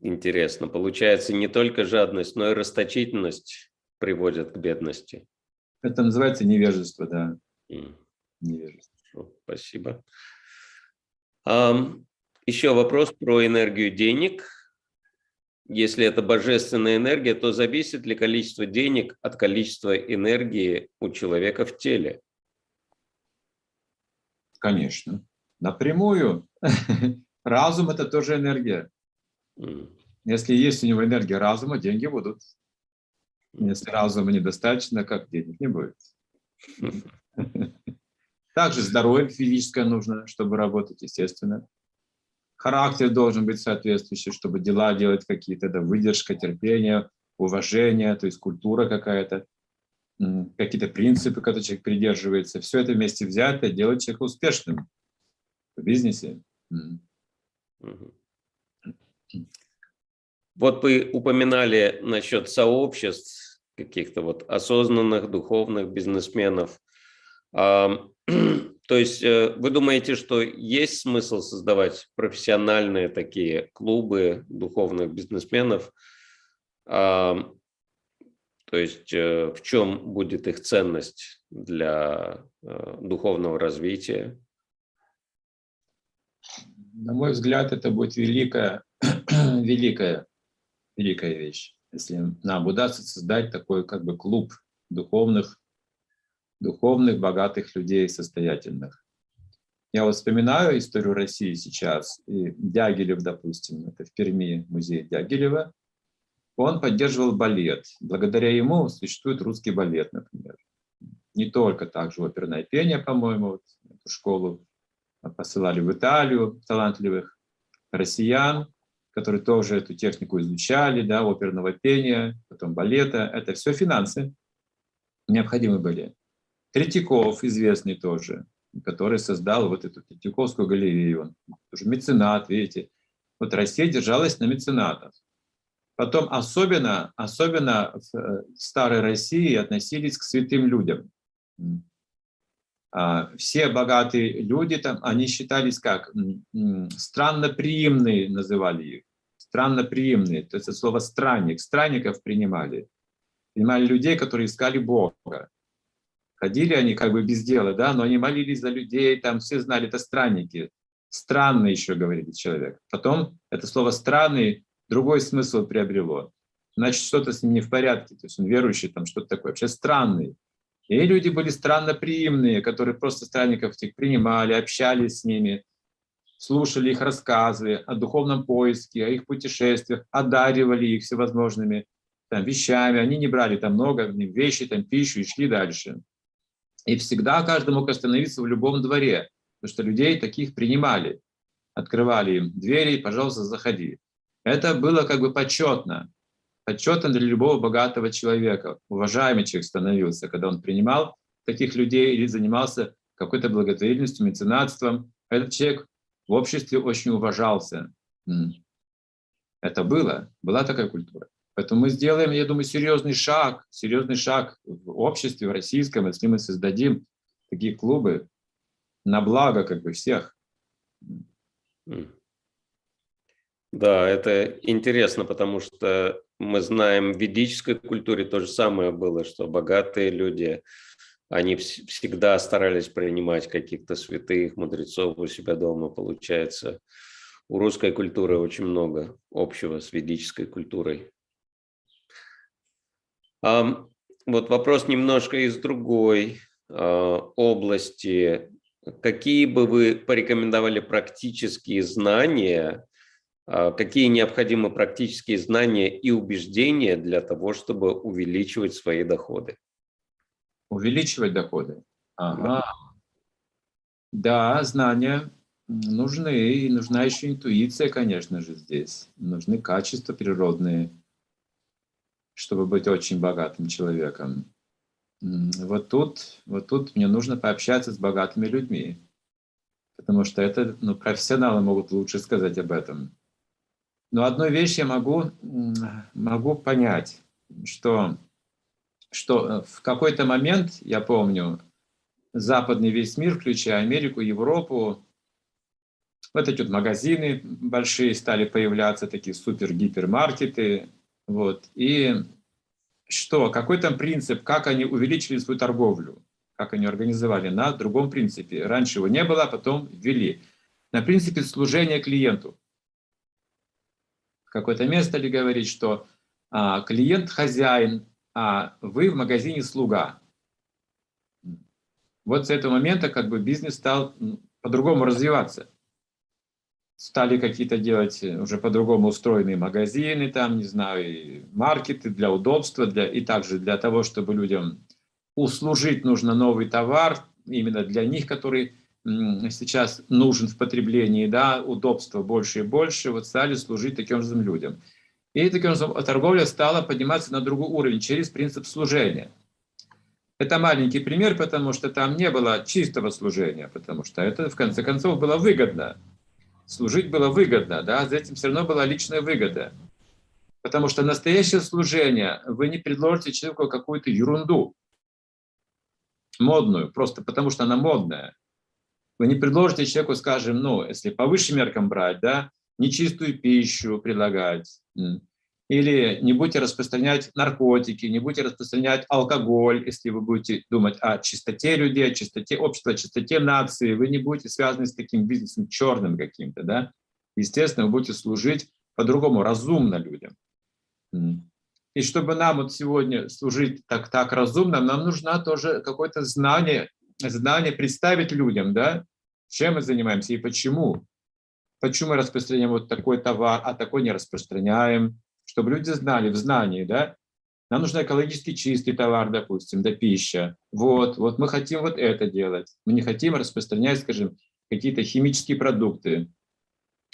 Интересно. Получается, не только жадность, но и расточительность приводят к бедности. Это называется невежество, да. Mm. Невежество. Спасибо. Um, еще вопрос про энергию денег. Если это божественная энергия, то зависит ли количество денег от количества энергии у человека в теле? Конечно. Напрямую. <laughs> Разум – это тоже энергия. Если есть у него энергия разума, деньги будут. Если разума недостаточно, как денег не будет. <laughs> Также здоровье физическое нужно, чтобы работать, естественно характер должен быть соответствующий, чтобы дела делать какие-то, да, выдержка, терпение, уважение, то есть культура какая-то, какие-то принципы, которые человек придерживается. Все это вместе взятое делает человека успешным в бизнесе. Вот вы упоминали насчет сообществ, каких-то вот осознанных духовных бизнесменов. <clears throat> То есть э, вы думаете, что есть смысл создавать профессиональные такие клубы духовных бизнесменов? То есть э, в чем будет их ценность для э, духовного развития? На мой взгляд, это будет великая, <clears throat> великая, великая вещь, если нам удастся создать такой как бы клуб духовных духовных, богатых людей, состоятельных. Я вот вспоминаю историю России сейчас, и Дягилев, допустим, это в Перми музей Дягилева, он поддерживал балет. Благодаря ему существует русский балет, например. Не только также оперное пение, по-моему, вот, эту школу посылали в Италию талантливых россиян, которые тоже эту технику изучали, да, оперного пения, потом балета. Это все финансы необходимы были. Третьяков, известный тоже, который создал вот эту Третьяковскую галерею, тоже меценат, видите. Вот Россия держалась на меценатах. Потом особенно, особенно в э, старой России относились к святым людям. А, все богатые люди там, они считались как странноприимные, называли их. Странноприимные, то есть это слово странник. Странников принимали. Принимали людей, которые искали Бога. Ходили они как бы без дела, да, но они молились за людей, там все знали, это странники. Странный еще, говорит человек. Потом это слово «странный» другой смысл приобрело. Значит, что-то с ним не в порядке, то есть он верующий, там что-то такое, вообще странный. И люди были странно приимные, которые просто странников этих принимали, общались с ними, слушали их рассказы о духовном поиске, о их путешествиях, одаривали их всевозможными там, вещами. Они не брали там много вещи, там, пищу и шли дальше. И всегда каждый мог остановиться в любом дворе, потому что людей таких принимали. Открывали им двери, пожалуйста, заходи. Это было как бы почетно почетно для любого богатого человека. Уважаемый человек становился, когда он принимал таких людей или занимался какой-то благотворительностью, меценатством. Этот человек в обществе очень уважался. Это было, была такая культура. Поэтому мы сделаем, я думаю, серьезный шаг, серьезный шаг в обществе, в российском, если мы создадим такие клубы на благо как бы всех. Да, это интересно, потому что мы знаем, в ведической культуре то же самое было, что богатые люди, они всегда старались принимать каких-то святых, мудрецов у себя дома. Получается, у русской культуры очень много общего с ведической культурой. Вот вопрос немножко из другой а, области. Какие бы вы порекомендовали практические знания, а, какие необходимы практические знания и убеждения для того, чтобы увеличивать свои доходы? Увеличивать доходы? Ага. Да, знания нужны, и нужна еще интуиция, конечно же, здесь. Нужны качества природные, чтобы быть очень богатым человеком. Вот тут, вот тут мне нужно пообщаться с богатыми людьми, потому что это, ну, профессионалы могут лучше сказать об этом. Но одну вещь я могу, могу понять, что, что э, в какой-то момент, я помню, западный весь мир, включая Америку, Европу, вот эти вот магазины большие стали появляться, такие супер-гипермаркеты. Вот. И что, какой там принцип, как они увеличили свою торговлю, как они организовали на другом принципе. Раньше его не было, а потом ввели. На принципе служения клиенту какое-то место ли говорить, что а, клиент хозяин, а вы в магазине слуга. Вот с этого момента как бы бизнес стал по-другому развиваться. Стали какие-то делать уже по-другому устроенные магазины, там, не знаю, и маркеты для удобства, для, и также для того, чтобы людям услужить нужно новый товар, именно для них, который сейчас нужен в потреблении, да, удобства больше и больше, вот стали служить таким образом людям. И таким образом торговля стала подниматься на другой уровень через принцип служения. Это маленький пример, потому что там не было чистого служения, потому что это в конце концов было выгодно. Служить было выгодно, да, за этим все равно была личная выгода. Потому что настоящее служение, вы не предложите человеку какую-то ерунду, модную, просто потому что она модная. Вы не предложите человеку, скажем, ну, если по высшим меркам брать, да, нечистую пищу предлагать, или не будете распространять наркотики, не будете распространять алкоголь, если вы будете думать о чистоте людей, о чистоте общества, о чистоте нации, вы не будете связаны с таким бизнесом черным каким-то, да. Естественно, вы будете служить по-другому, разумно людям. И чтобы нам вот сегодня служить так, так разумно, нам нужно тоже какое-то знание, знание представить людям, да, чем мы занимаемся и почему. Почему мы распространяем вот такой товар, а такой не распространяем, чтобы люди знали в знании, да, нам нужен экологически чистый товар, допустим, да, пища. Вот, вот мы хотим вот это делать. Мы не хотим распространять, скажем, какие-то химические продукты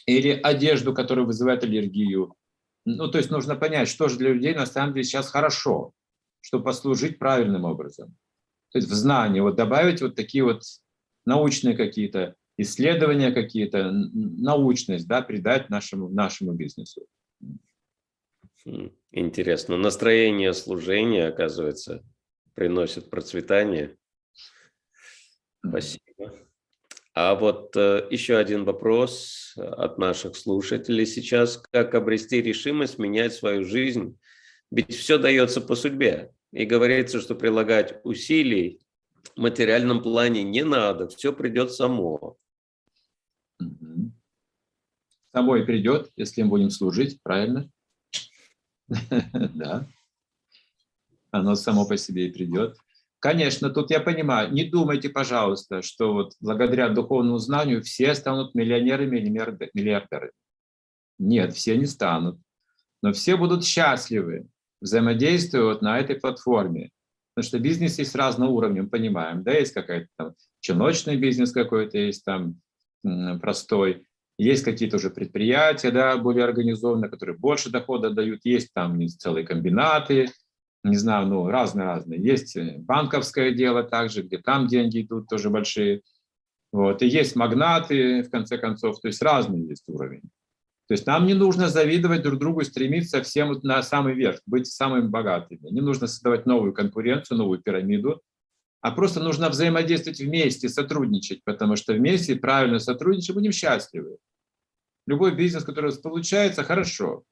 или одежду, которая вызывает аллергию. Ну, то есть нужно понять, что же для людей на самом деле сейчас хорошо, чтобы послужить правильным образом. То есть в знании вот добавить вот такие вот научные какие-то исследования какие-то, научность, да, придать нашему, нашему бизнесу. Интересно. Настроение служения, оказывается, приносит процветание. Спасибо. А вот э, еще один вопрос от наших слушателей сейчас. Как обрести решимость менять свою жизнь? Ведь все дается по судьбе. И говорится, что прилагать усилий в материальном плане не надо, все придет само. И придет, если мы будем служить, правильно? <laughs> Да. Оно само по себе и придет. Конечно, тут я понимаю, не думайте, пожалуйста, что вот благодаря духовному знанию все станут миллионерами или миллиардерами. Нет, все не станут. Но все будут счастливы, взаимодействуя вот на этой платформе. Потому что бизнес есть разного уровня, мы понимаем. Да, есть какой-то там челночный бизнес какой-то, есть там простой. Есть какие-то уже предприятия, да, более организованные, которые больше дохода дают. Есть там целые комбинаты, не знаю, ну, разные-разные. Есть э, банковское дело также, где там деньги идут тоже большие. Вот. И есть магнаты, в конце концов, то есть разный есть уровень. То есть нам не нужно завидовать друг другу, стремиться всем на самый верх, быть самыми богатыми. Не нужно создавать новую конкуренцию, новую пирамиду а просто нужно взаимодействовать вместе, сотрудничать, потому что вместе правильно сотрудничать будем счастливы. Любой бизнес, который у вас получается, хорошо.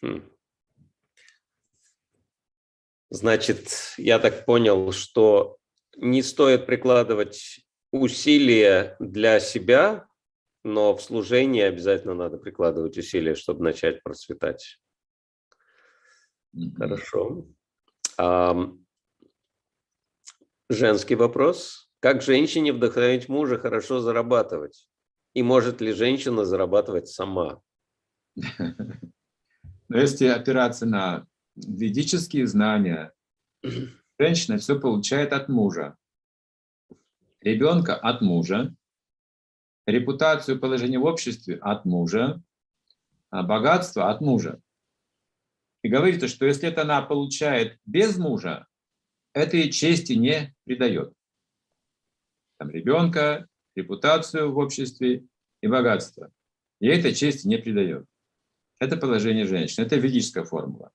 Хм. Значит, я так понял, что не стоит прикладывать усилия для себя, но в служении обязательно надо прикладывать усилия, чтобы начать процветать. Хорошо. Женский вопрос. Как женщине вдохновить мужа хорошо зарабатывать? И может ли женщина зарабатывать сама? <laughs> Но если опираться на ведические знания, <clears throat> женщина все получает от мужа. Ребенка от мужа, репутацию, положение в обществе от мужа, а богатство от мужа. И говорится, что если это она получает без мужа, этой чести не придает. Там ребенка, репутацию в обществе и богатство. И этой чести не придает. Это положение женщины, это ведическая формула.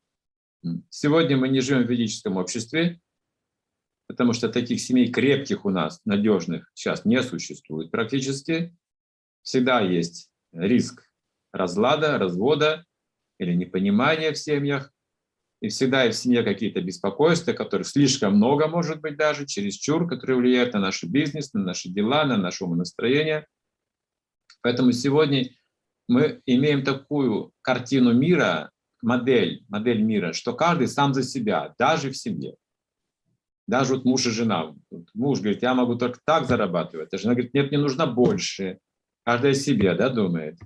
Сегодня мы не живем в ведическом обществе, потому что таких семей крепких у нас, надежных, сейчас не существует практически. Всегда есть риск разлада, развода, или непонимание в семьях, и всегда и в семье какие-то беспокойства, которых слишком много, может быть, даже чересчур, которые влияют на наш бизнес, на наши дела, на наше умонастроение. Поэтому сегодня мы имеем такую картину мира, модель, модель мира, что каждый сам за себя, даже в семье. Даже вот муж и жена. Муж говорит, я могу только так зарабатывать. А жена говорит, нет, мне нужно больше. Каждая себе, да, думает.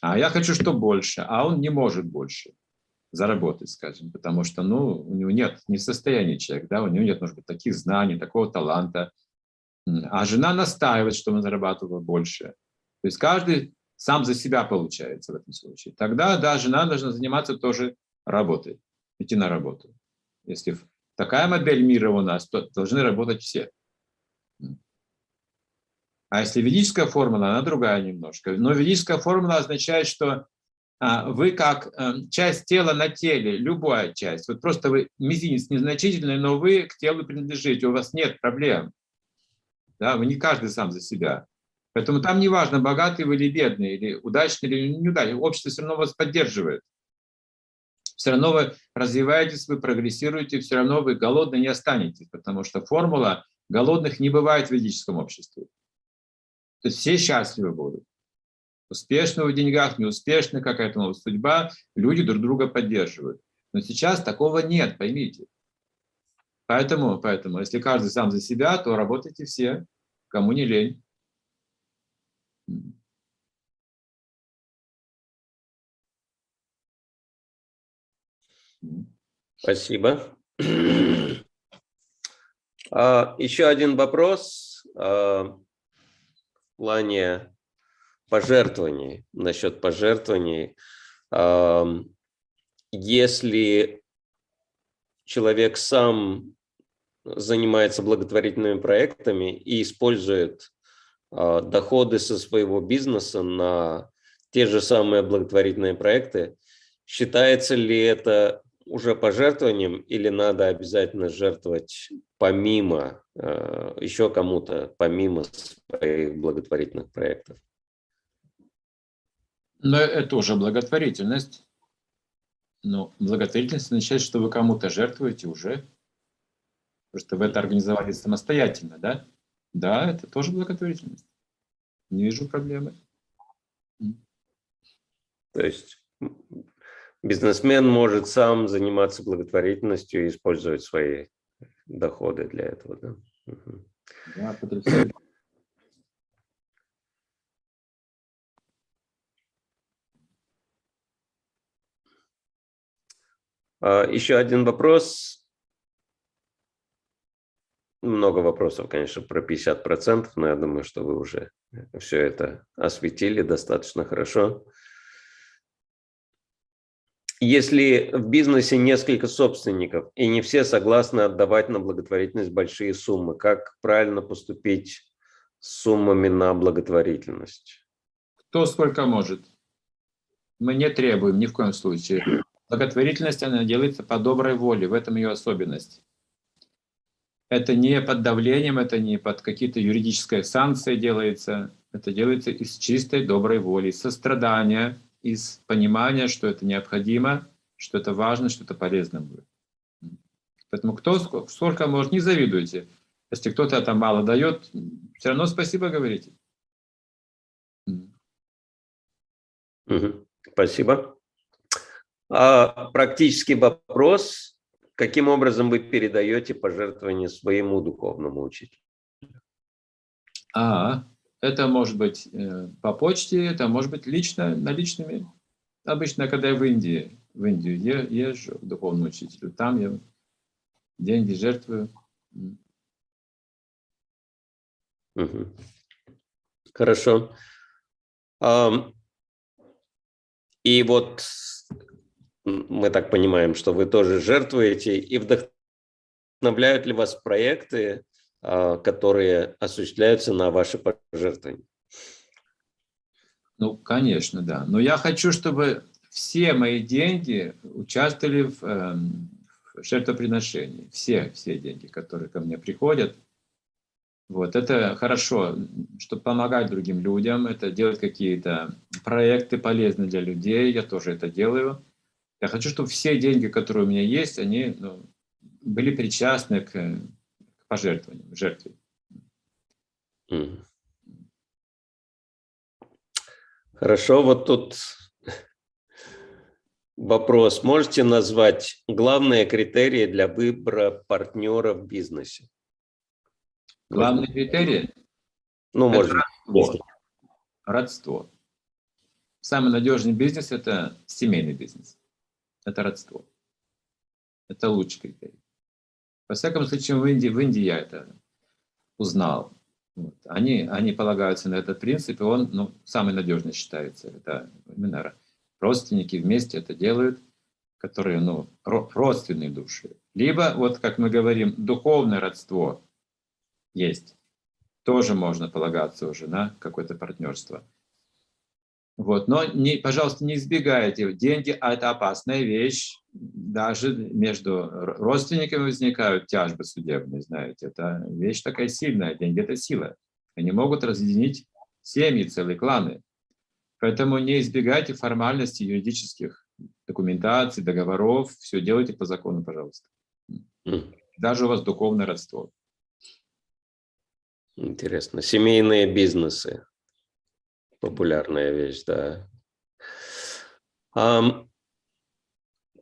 А я хочу что больше, а он не может больше заработать, скажем, потому что, ну, у него нет, не состояния человек, да, у него нет, может быть, таких знаний, такого таланта. А жена настаивает, что он зарабатывал больше. То есть каждый сам за себя получается в этом случае. Тогда, да, жена должна заниматься тоже работой, идти на работу. Если такая модель мира у нас, то должны работать все. А если ведическая формула, она другая немножко. Но ведическая формула означает, что а, вы как э, часть тела на теле, любая часть, вот просто вы мизинец незначительный, но вы к телу принадлежите, у вас нет проблем. Да, вы не каждый сам за себя. Поэтому там не важно, богатый вы или бедный, или удачный или неудачный, общество все равно вас поддерживает. Все равно вы развиваетесь, вы прогрессируете, все равно вы голодны не останетесь, потому что формула голодных не бывает в ведическом обществе. То все счастливы будут. Успешны в деньгах, неуспешны, какая-то новая судьба, люди друг друга поддерживают. Но сейчас такого нет, поймите. Поэтому, поэтому, если каждый сам за себя, то работайте все, кому не лень. Спасибо. А, еще один вопрос а, плане пожертвований, насчет пожертвований. А, если человек сам занимается благотворительными проектами и использует доходы со своего бизнеса на те же самые благотворительные проекты, считается ли это уже пожертвованием или надо обязательно жертвовать помимо, э, еще кому-то, помимо своих благотворительных проектов? Но это уже благотворительность. Но благотворительность означает, что вы кому-то жертвуете уже. Потому что вы это организовали самостоятельно, да? Да, это тоже благотворительность. Не вижу проблемы. То есть бизнесмен может сам заниматься благотворительностью и использовать свои доходы для этого. Да? Угу. Да, потрясающе. А, еще один вопрос. Много вопросов, конечно, про 50%, но я думаю, что вы уже все это осветили достаточно хорошо. Если в бизнесе несколько собственников, и не все согласны отдавать на благотворительность большие суммы, как правильно поступить с суммами на благотворительность? Кто сколько может. Мы не требуем ни в коем случае. Благотворительность, она делается по доброй воле, в этом ее особенность. Это не под давлением, это не под какие-то юридические санкции делается. Это делается из чистой доброй воли, сострадания, из понимания, что это необходимо, что это важно, что это полезно будет. Поэтому кто сколько, сколько может, не завидуйте. Если кто-то там мало дает, все равно спасибо говорите. Спасибо. А, практический вопрос. Каким образом вы передаете пожертвование своему духовному учителю? А, это может быть э, по почте, это может быть лично, наличными. Обычно, когда я в Индии, в Индию езжу к духовному учителю, там я деньги жертвую. Хорошо. И вот мы так понимаем, что вы тоже жертвуете, и вдохновляют ли вас проекты, которые осуществляются на ваши пожертвования. Ну, конечно, да. Но я хочу, чтобы все мои деньги участвовали в, э, в жертвоприношении. Все, все деньги, которые ко мне приходят. Вот, это хорошо, чтобы помогать другим людям, это делать какие-то проекты полезные для людей, я тоже это делаю. Я хочу, чтобы все деньги, которые у меня есть, они ну, были причастны к пожертвованием, жертве. Хорошо, вот тут вопрос. Можете назвать главные критерии для выбора партнера в бизнесе? Главные критерии? Ну, может родство. родство. Самый надежный бизнес – это семейный бизнес. Это родство. Это лучший критерий. Во всяком случае, в Индии, в Индии я это узнал. Вот. Они, они полагаются на этот принцип, и он ну, самый надежный считается. Это именно родственники вместе это делают, которые ну, родственные души. Либо, вот как мы говорим, духовное родство есть. Тоже можно полагаться уже на какое-то партнерство. Вот. Но, не, пожалуйста, не избегайте. Деньги – это опасная вещь. Даже между родственниками возникают тяжбы судебные, знаете. Это вещь такая сильная. Деньги – это сила. Они могут разъединить семьи, целые кланы. Поэтому не избегайте формальностей юридических документаций, договоров. Все делайте по закону, пожалуйста. Даже у вас духовное родство. Интересно. Семейные бизнесы популярная вещь, да. А,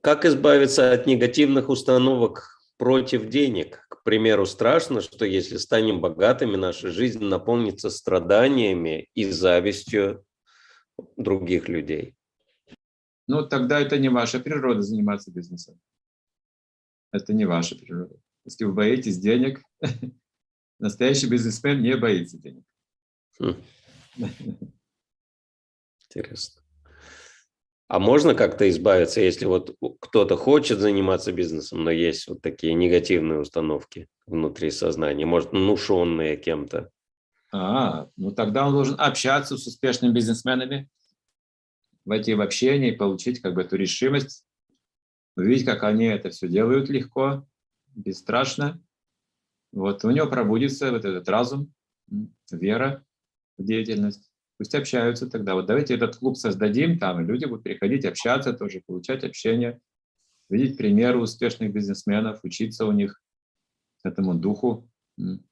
как избавиться от негативных установок против денег? К примеру, страшно, что если станем богатыми, наша жизнь наполнится страданиями и завистью других людей. ну тогда это не ваша природа заниматься бизнесом. Это не ваша природа. Если вы боитесь денег, <laughs> настоящий бизнесмен не боится денег. Хм. <laughs> Интересно. А можно как-то избавиться, если вот кто-то хочет заниматься бизнесом, но есть вот такие негативные установки внутри сознания, может, внушенные кем-то? А, ну тогда он должен общаться с успешными бизнесменами, войти в общение и получить как бы эту решимость, увидеть, как они это все делают легко, бесстрашно. Вот у него пробудится вот этот разум, вера в деятельность. Пусть общаются тогда. Вот давайте этот клуб создадим, там и люди будут приходить, общаться тоже, получать общение, видеть примеры успешных бизнесменов, учиться у них этому духу. <clears throat>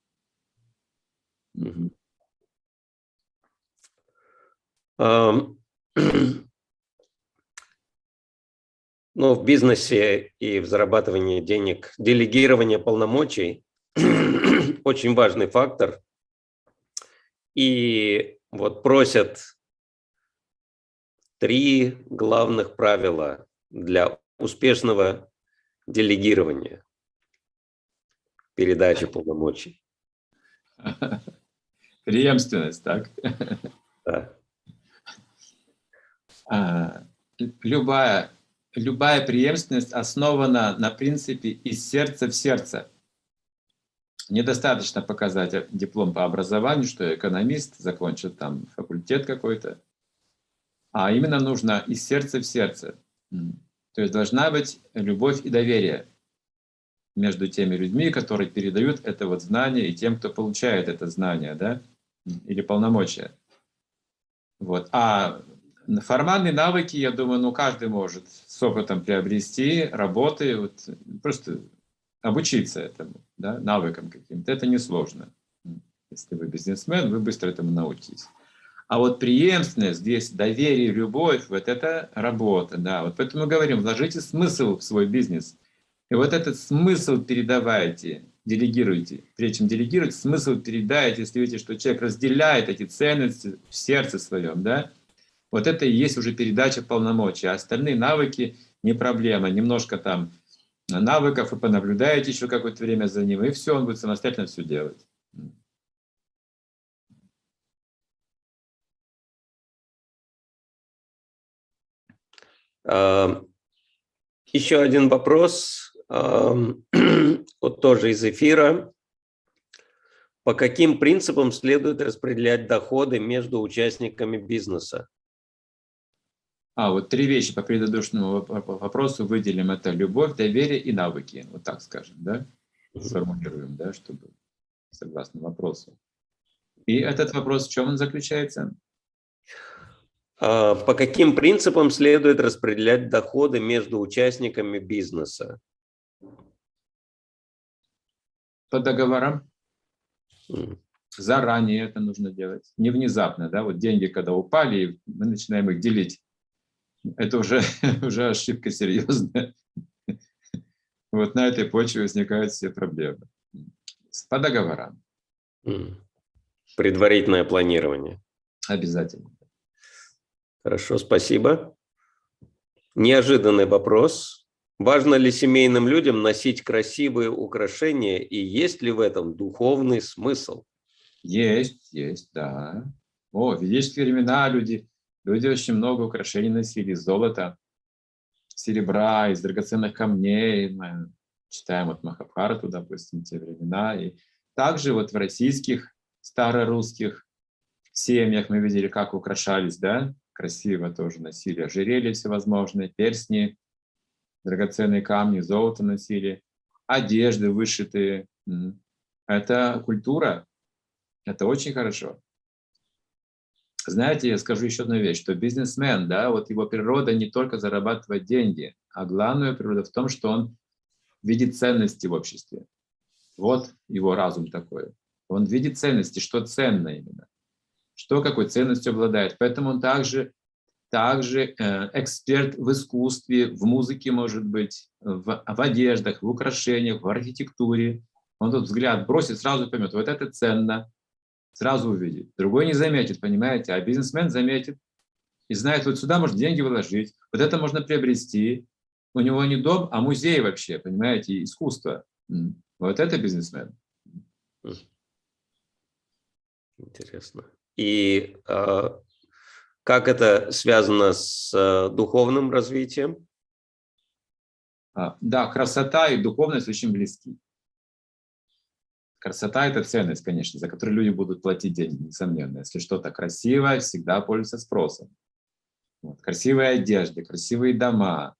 Ну, в бизнесе и в зарабатывании денег делегирование полномочий <clears throat> очень важный фактор. И вот просят три главных правила для успешного делегирования, передачи полномочий. <laughs> Преемственность, так? Да. <laughs> А, любая любая преемственность основана на принципе из сердца в сердце. Недостаточно показать диплом по образованию, что экономист, закончил там факультет какой-то, а именно нужно из сердца в сердце. То есть должна быть любовь и доверие между теми людьми, которые передают это вот знание, и тем, кто получает это знание, да, или полномочия. Вот. А Формальные навыки, я думаю, ну каждый может с опытом приобрести, работы, вот, просто обучиться этому, да, навыкам каким-то. Это несложно. Если вы бизнесмен, вы быстро этому научитесь. А вот преемственность, здесь доверие, любовь, вот это работа, да. Вот поэтому мы говорим, вложите смысл в свой бизнес. И вот этот смысл передавайте, делегируйте. Прежде чем делегировать, смысл передайте, если видите, что человек разделяет эти ценности в сердце своем, да, вот это и есть уже передача полномочий. А остальные навыки не проблема. Немножко там навыков, вы понаблюдаете еще какое-то время за ним, и все, он будет самостоятельно все делать. Еще один вопрос, <clears throat> вот тоже из эфира. По каким принципам следует распределять доходы между участниками бизнеса? А, вот три вещи по предыдущему вопросу выделим. Это любовь, доверие и навыки. Вот так скажем, да? Сформулируем, да, чтобы согласно вопросу. И этот вопрос, в чем он заключается? А, по каким принципам следует распределять доходы между участниками бизнеса? По договорам. Заранее это нужно делать. Не внезапно, да, вот деньги, когда упали, мы начинаем их делить это уже, <laughs> уже ошибка серьезная. Вот на этой почве возникают все проблемы. По договорам. Предварительное планирование. Обязательно. Хорошо, спасибо. Неожиданный вопрос. Важно ли семейным людям носить красивые украшения и есть ли в этом духовный смысл? Есть, есть, да. О, в ведические времена люди Люди очень много украшений носили из золота, серебра, из драгоценных камней. Мы читаем вот Махабхарату, допустим, те времена. И также вот в российских, старорусских семьях мы видели, как украшались, да, красиво тоже носили ожерелья всевозможные, перстни, драгоценные камни, золото носили, одежды вышитые. Это культура, это очень хорошо. Знаете, я скажу еще одну вещь, что бизнесмен, да, вот его природа не только зарабатывать деньги, а главная природа в том, что он видит ценности в обществе. Вот его разум такой. Он видит ценности, что ценно именно, что какой ценностью обладает. Поэтому он также, также э, эксперт в искусстве, в музыке, может быть, в, в одеждах, в украшениях, в архитектуре. Он тут взгляд бросит, сразу поймет, вот это ценно, сразу увидит. Другой не заметит, понимаете? А бизнесмен заметит. и знает, вот сюда можно деньги вложить, вот это можно приобрести. У него не дом, а музей вообще, понимаете, искусство. Вот это бизнесмен. Интересно. И э, как это связано с э, духовным развитием? А, да, красота и духовность очень близки. Красота – это ценность, конечно, за которую люди будут платить деньги, несомненно. Если что-то красивое, всегда пользуется спросом. Вот. Красивые одежды, красивые дома,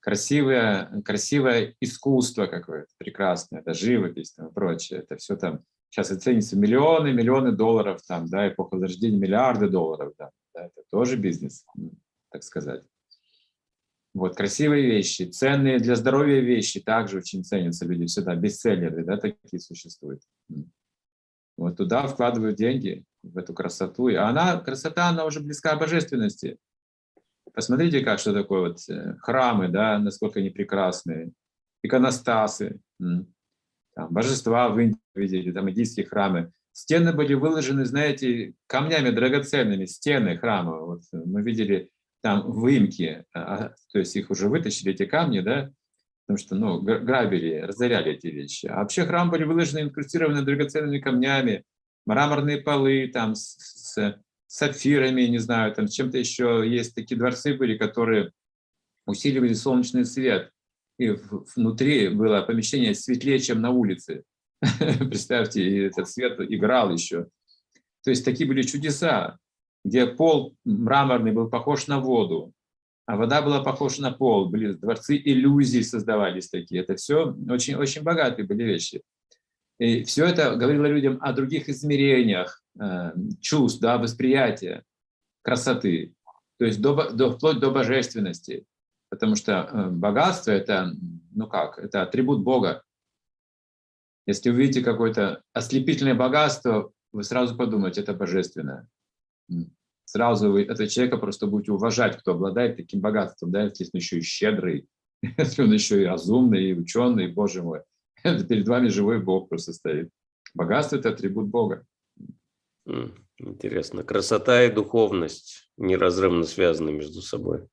красивое, красивое искусство какое-то прекрасное, это живопись там, и прочее. Это все там сейчас и ценится миллионы, миллионы долларов, там, да, эпоха возрождения, миллиарды долларов, да, да, это тоже бизнес, так сказать. Вот, красивые вещи, ценные для здоровья вещи также очень ценятся люди всегда, бестселлеры, да, такие существуют. Вот туда вкладывают деньги, в эту красоту. И она, красота, она уже близка божественности. Посмотрите, как что такое вот э, храмы, да, насколько они прекрасные, иконостасы, там, божества в Индии видели, там индийские храмы. Стены были выложены, знаете, камнями драгоценными, стены храма. Вот мы видели там выемки, а, а, то есть их уже вытащили, эти камни, да, потому что, ну, грабили, разоряли эти вещи. А вообще храм были выложены, инкрустированы драгоценными камнями, мраморные полы там с, с сапфирами, не знаю, там с чем-то еще. Есть такие дворцы были, которые усиливали солнечный свет и внутри было помещение светлее, чем на улице. <laughs> Представьте, этот свет играл еще. То есть такие были чудеса, где пол мраморный был похож на воду, а вода была похожа на пол. Были дворцы иллюзий создавались такие. Это все очень, очень богатые были вещи. И все это говорило людям о других измерениях э, чувств, да, восприятия, красоты. То есть до, до, вплоть до божественности. Потому что э, богатство – это, ну как, это атрибут Бога. Если увидите какое-то ослепительное богатство, вы сразу подумаете, это божественное. Сразу вы этого человека просто будете уважать, кто обладает таким богатством, да, <laughs> если он еще и щедрый, если он еще и разумный, и ученый, боже мой. Это <laughs> перед вами живой Бог просто стоит. Богатство – это атрибут Бога. Интересно. Красота и духовность неразрывно связаны между собой.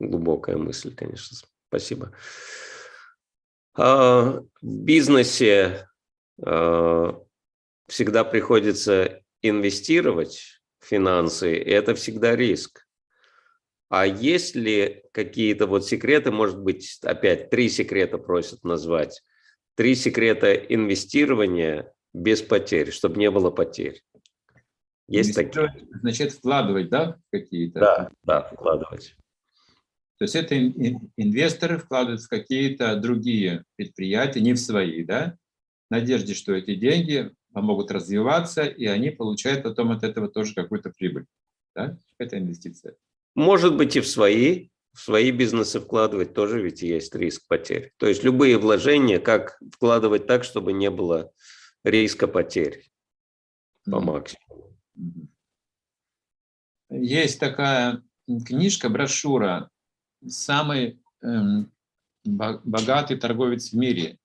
Глубокая мысль, конечно. Спасибо. А, в бизнесе а, всегда приходится инвестировать финансы, это всегда риск. А есть ли какие-то вот секреты, может быть, опять три секрета просят назвать, три секрета инвестирования без потерь, чтобы не было потерь? Есть такие? Значит, вкладывать, да, какие-то? Да, да, вкладывать. То есть это инвесторы вкладывают в какие-то другие предприятия, не в свои, да, в надежде, что эти деньги помогут развиваться, и они получают потом от этого тоже какую-то прибыль. Да? Это инвестиция. Может быть и в свои, в свои бизнесы вкладывать тоже ведь есть риск потерь. То есть любые вложения, как вкладывать так, чтобы не было риска потерь по максимуму. Есть такая книжка, брошюра самый эм, богатый торговец в мире.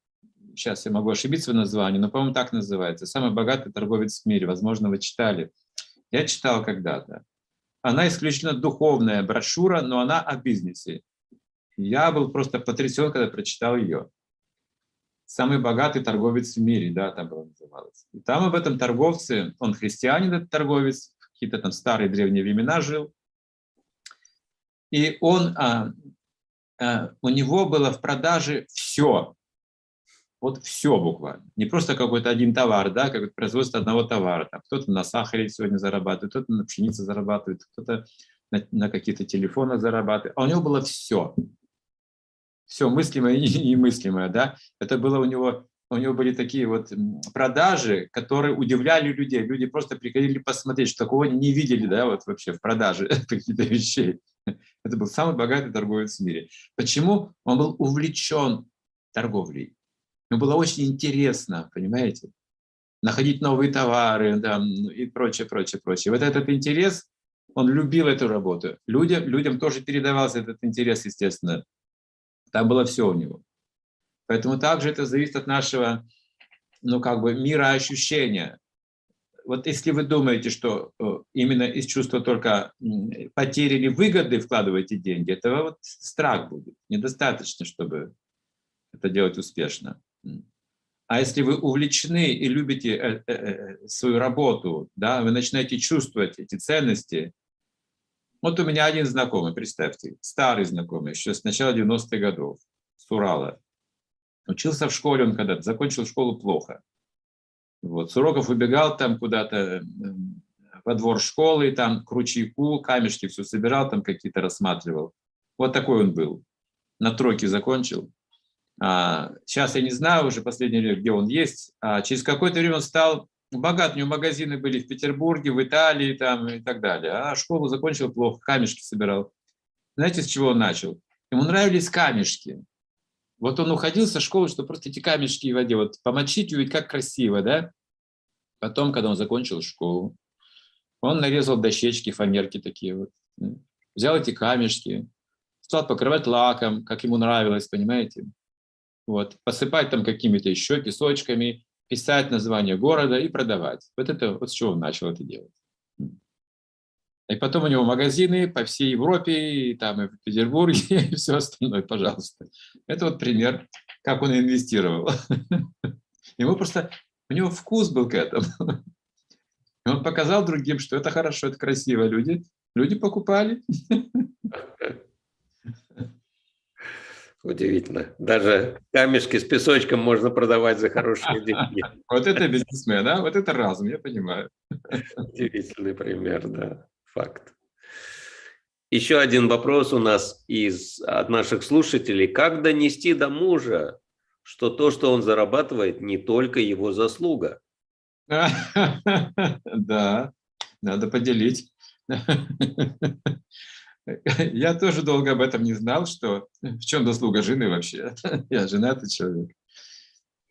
Сейчас я могу ошибиться в названии, но, по-моему, так называется. Самый богатый торговец в мире. Возможно, вы читали. Я читал когда-то. Она исключительно духовная брошюра, но она о бизнесе. Я был просто потрясен, когда прочитал ее. Самый богатый торговец в мире, да, там было называлось. И там об этом торговце, он христианин, этот торговец, какие-то там старые древние времена жил, и он, а, а, у него было в продаже все. Вот все буквально. Не просто какой-то один товар, да, как производство одного товара. Там кто-то на сахаре сегодня зарабатывает, кто-то на пшенице зарабатывает, кто-то на, на каких-то телефонах зарабатывает. А у него было все. Все мыслимое и немыслимое, да. Это было у него у него были такие вот продажи, которые удивляли людей. Люди просто приходили посмотреть, что такого не видели, да, вот вообще в продаже <laughs> каких-то вещей. Это был самый богатый торговец в мире. Почему? Он был увлечен торговлей. Ему было очень интересно, понимаете, находить новые товары да, и прочее, прочее, прочее. Вот этот интерес, он любил эту работу. Людям, людям тоже передавался этот интерес, естественно. Там было все у него. Поэтому также это зависит от нашего, ну, как бы, мира ощущения. вот если вы думаете, что э, именно из чувства только потери или выгоды вкладываете деньги, этого вот страх будет. Недостаточно, чтобы это делать успешно. А если вы увлечены и любите э, э, свою работу, да, вы начинаете чувствовать эти ценности. Вот у меня один знакомый, представьте, старый знакомый, еще с начала 90-х годов, с Урала. Учился в школе он когда-то, закончил школу плохо. Вот, с уроков убегал там куда-то эм, во двор школы, там к ручейку, камешки все собирал, там какие-то рассматривал. Вот такой он был. На тройке закончил. А, сейчас я не знаю уже последнее время, где он есть. А через какое-то время он стал богат. У него магазины были в Петербурге, в Италии там, и так далее. А школу закончил плохо, камешки собирал. Знаете, с чего он начал? Ему нравились камешки. Вот он уходил со школы, что просто эти камешки в воде, вот помочить, увидеть, как красиво, да? Потом, когда он закончил школу, он нарезал дощечки, фанерки такие вот, взял эти камешки, стал покрывать лаком, как ему нравилось, понимаете? Вот, посыпать там какими-то еще песочками, писать название города и продавать. Вот это вот с чего он начал это делать. И потом у него магазины по всей Европе, и там и в Петербурге, <laughs> и все остальное, пожалуйста. Это вот пример, как он инвестировал. <laughs> Ему просто, у него вкус был к этому. И <laughs> он показал другим, что это хорошо, это красиво. Люди, люди покупали. Удивительно. Даже камешки с песочком можно продавать за хорошие деньги. Вот это бизнесмен, да? Вот это разум, я понимаю. Удивительный пример, да факт. Еще один вопрос у нас из, от наших слушателей. Как донести до мужа, что то, что он зарабатывает, не только его заслуга? <laughs> Да, надо поделить. <laughs> <laughs> Я тоже долго об этом не знал, что в чем заслуга жены вообще. <laughs> Я женатый человек.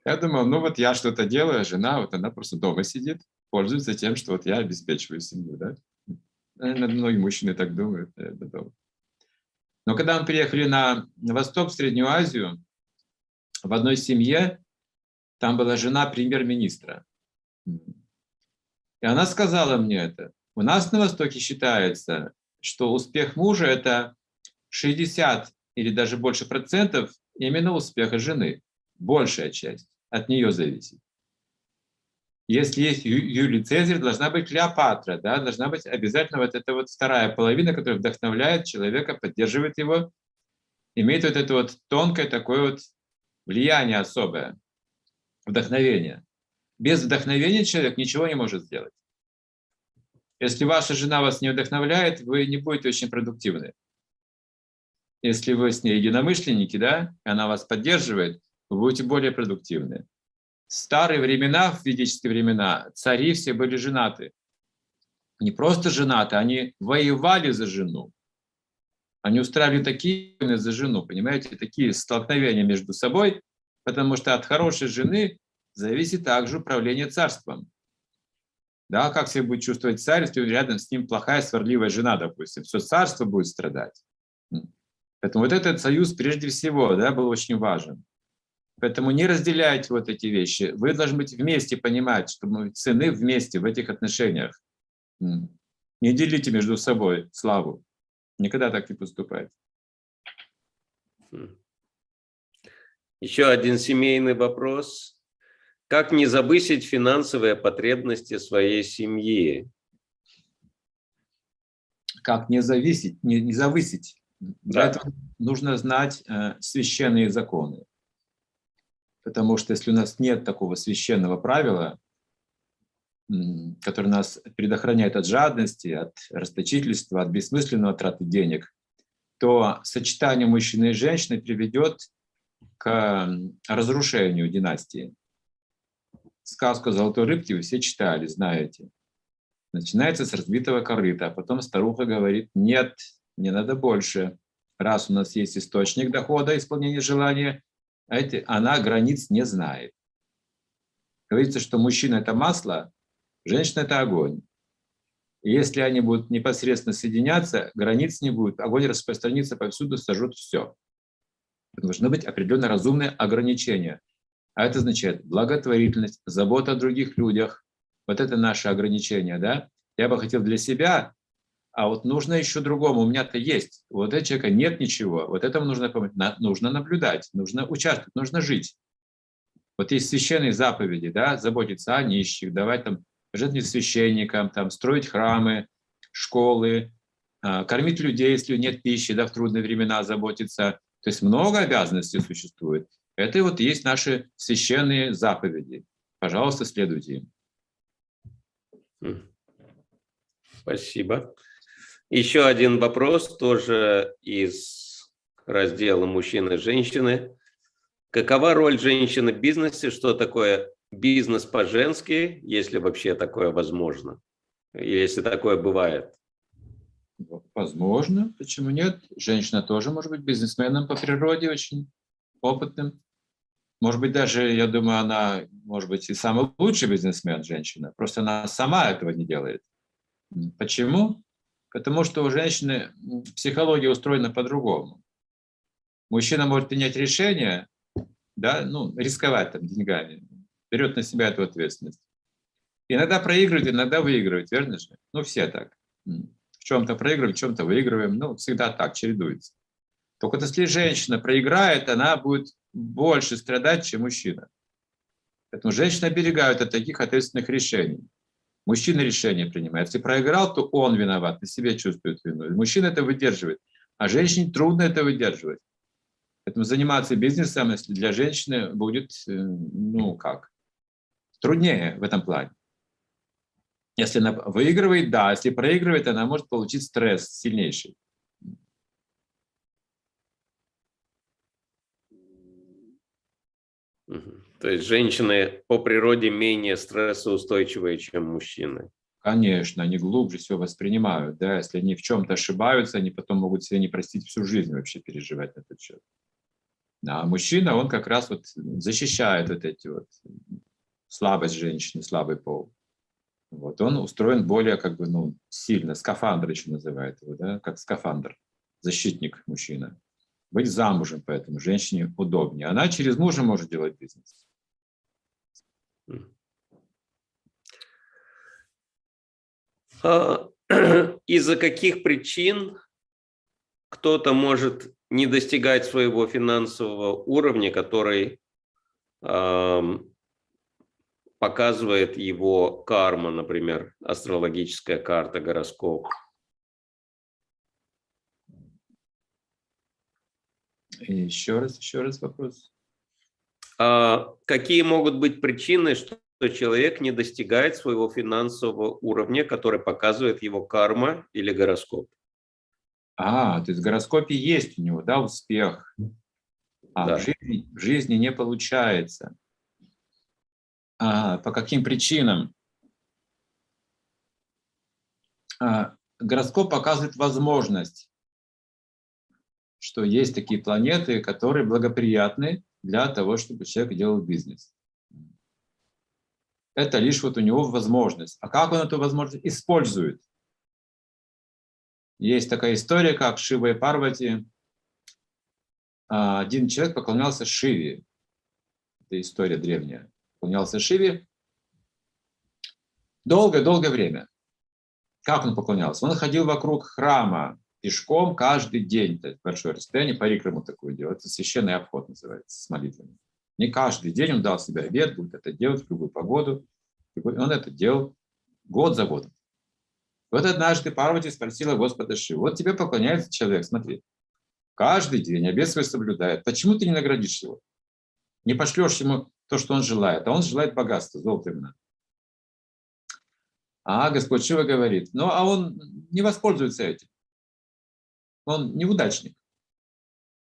Я думал, ну вот я что-то делаю, а жена, вот она просто дома сидит, пользуется тем, что вот я обеспечиваю семью, да. Наверное, многие мужчины так думают. Но когда мы приехали на восток, в Среднюю Азию, в одной семье, там была жена премьер-министра. И она сказала мне это. У нас на Востоке считается, что успех мужа – это 60 или даже больше процентов именно успеха жены. Большая часть от нее зависит. Если есть Юлий Цезарь, должна быть Клеопатра, да, должна быть обязательно вот эта вот вторая половина, которая вдохновляет человека, поддерживает его, имеет вот это вот тонкое такое вот влияние особое, вдохновение. Без вдохновения человек ничего не может сделать. Если ваша жена вас не вдохновляет, вы не будете очень продуктивны. Если вы с ней единомышленники, да, и она вас поддерживает, вы будете более продуктивны старые времена, в ведические времена, цари все были женаты. Не просто женаты, они воевали за жену. Они устраивали такие за жену, понимаете, такие столкновения между собой, потому что от хорошей жены зависит также управление царством. Да, как себя будет чувствовать царь, если рядом с ним плохая сварливая жена, допустим, все царство будет страдать. Поэтому вот этот союз прежде всего да, был очень важен. Поэтому не разделяйте вот эти вещи. Вы должны быть вместе понимать, что мы цены вместе в этих отношениях. Не делите между собой славу. Никогда так не поступайте. Хм. Еще один семейный вопрос. Как не завысить финансовые потребности своей семьи? Как не зависеть, не, не завысить? Да. Для этого нужно знать э, священные законы. Потому что если у нас нет такого священного правила, которое нас предохраняет от жадности, от расточительства, от бессмысленного траты денег, то сочетание мужчины и женщины приведет к разрушению династии. Сказку «Золотой рыбки» вы все читали, знаете. Начинается с разбитого корыта, а потом старуха говорит, нет, мне надо больше. Раз у нас есть источник дохода, исполнения желания, знаете, она границ не знает. Говорится, что мужчина – это масло, женщина – это огонь. И если они будут непосредственно соединяться, границ не будет, огонь распространится повсюду, сожжет все. Должны быть определенные разумные ограничения. А это означает благотворительность, забота о других людях, Вот это наше ограничение, да? Я бы хотел для себя, а вот нужно еще другому. У меня-то есть. Вот этого человека нет ничего. Вот этому нужно помочь. Нужно наблюдать, нужно участвовать, нужно жить. Вот есть священные заповеди, да, заботиться о нищих, давать там жертвовать священникам, там, строить храмы, школы, а, кормить людей, если нет пищи, да, в трудные времена заботиться. То есть много обязанностей существует. Это вот есть наши священные заповеди. Пожалуйста, следуйте им. Спасибо. Еще один вопрос, тоже из раздела «Мужчины и женщины». Какова роль женщины в бизнесе? Что такое бизнес по-женски, если вообще такое возможно? Если такое бывает? Возможно, почему нет? Женщина тоже может быть бизнесменом по природе, очень опытным. Может быть, даже, я думаю, она, может быть, и самый лучший бизнесмен женщина. Просто она сама этого не делает. Почему? Потому что у женщины психология устроена по-другому. Мужчина может принять решение, да, ну, рисковать там деньгами, берет на себя эту ответственность. Иногда проигрывает, иногда выигрывает, верно же? Ну, все так. В чем-то проигрываем, в чем-то выигрываем. Ну, всегда так, чередуется. Только если женщина проиграет, она будет больше страдать, чем мужчина. Поэтому женщины оберегают от таких ответственных решений. Мужчина решение принимает. Если проиграл, то он виноват, на себе чувствует вину. Мужчина это выдерживает, а женщине трудно это выдерживать. Поэтому заниматься бизнесом, если для женщины будет, э, ну как, труднее в этом плане. Если она выигрывает, да, если проигрывает, она может получить стресс сильнейший. То есть женщины по природе менее стрессоустойчивые, чем мужчины. Конечно, они глубже все воспринимают. Да? Если они в чем-то ошибаются, они потом могут себе не простить всю жизнь вообще переживать на этот счет. А мужчина, он как раз вот защищает вот эти вот слабость женщины, слабый пол. Вот он устроен более как бы ну сильно, скафандр еще называют его, да, как скафандр, защитник мужчина. Быть замужем, поэтому женщине удобнее. Она через мужа может делать бизнес. А, <clears throat> из-за каких причин кто-то может не достигать своего финансового уровня, который показывает его карма, например, астрологическая карта, гороскоп. Еще раз, еще раз вопрос. А какие могут быть причины, что человек не достигает своего финансового уровня, который показывает его карма или гороскоп? А, то есть в гороскопе есть у него, да, успех, а да. в, жизни, в жизни не получается. А, по каким причинам? А, гороскоп показывает возможность, что есть такие планеты, которые благоприятны для того, чтобы человек делал бизнес. Это лишь вот у него возможность. А как он эту возможность использует? Есть такая история, как Шива и Парвати. А, один человек поклонялся Шиве. Это история древняя. Поклонялся Шиве долгое-долгое время. Как он поклонялся? Он ходил вокруг храма пешком каждый день, то есть большое расстояние, по рикраму такое делать. Это священный обход называется, с молитвами. Не каждый день он дал себе обед, будет это делать в любую погоду. Он это делал год за годом. Вот однажды Парвати спросила Господа Шиву, вот тебе поклоняется человек, смотри, каждый день обед свой соблюдает, почему ты не наградишь его? Не пошлешь ему то, что он желает, а он желает богатства, золота именно. А Господь Шива говорит, ну а он не воспользуется этим. Он неудачник.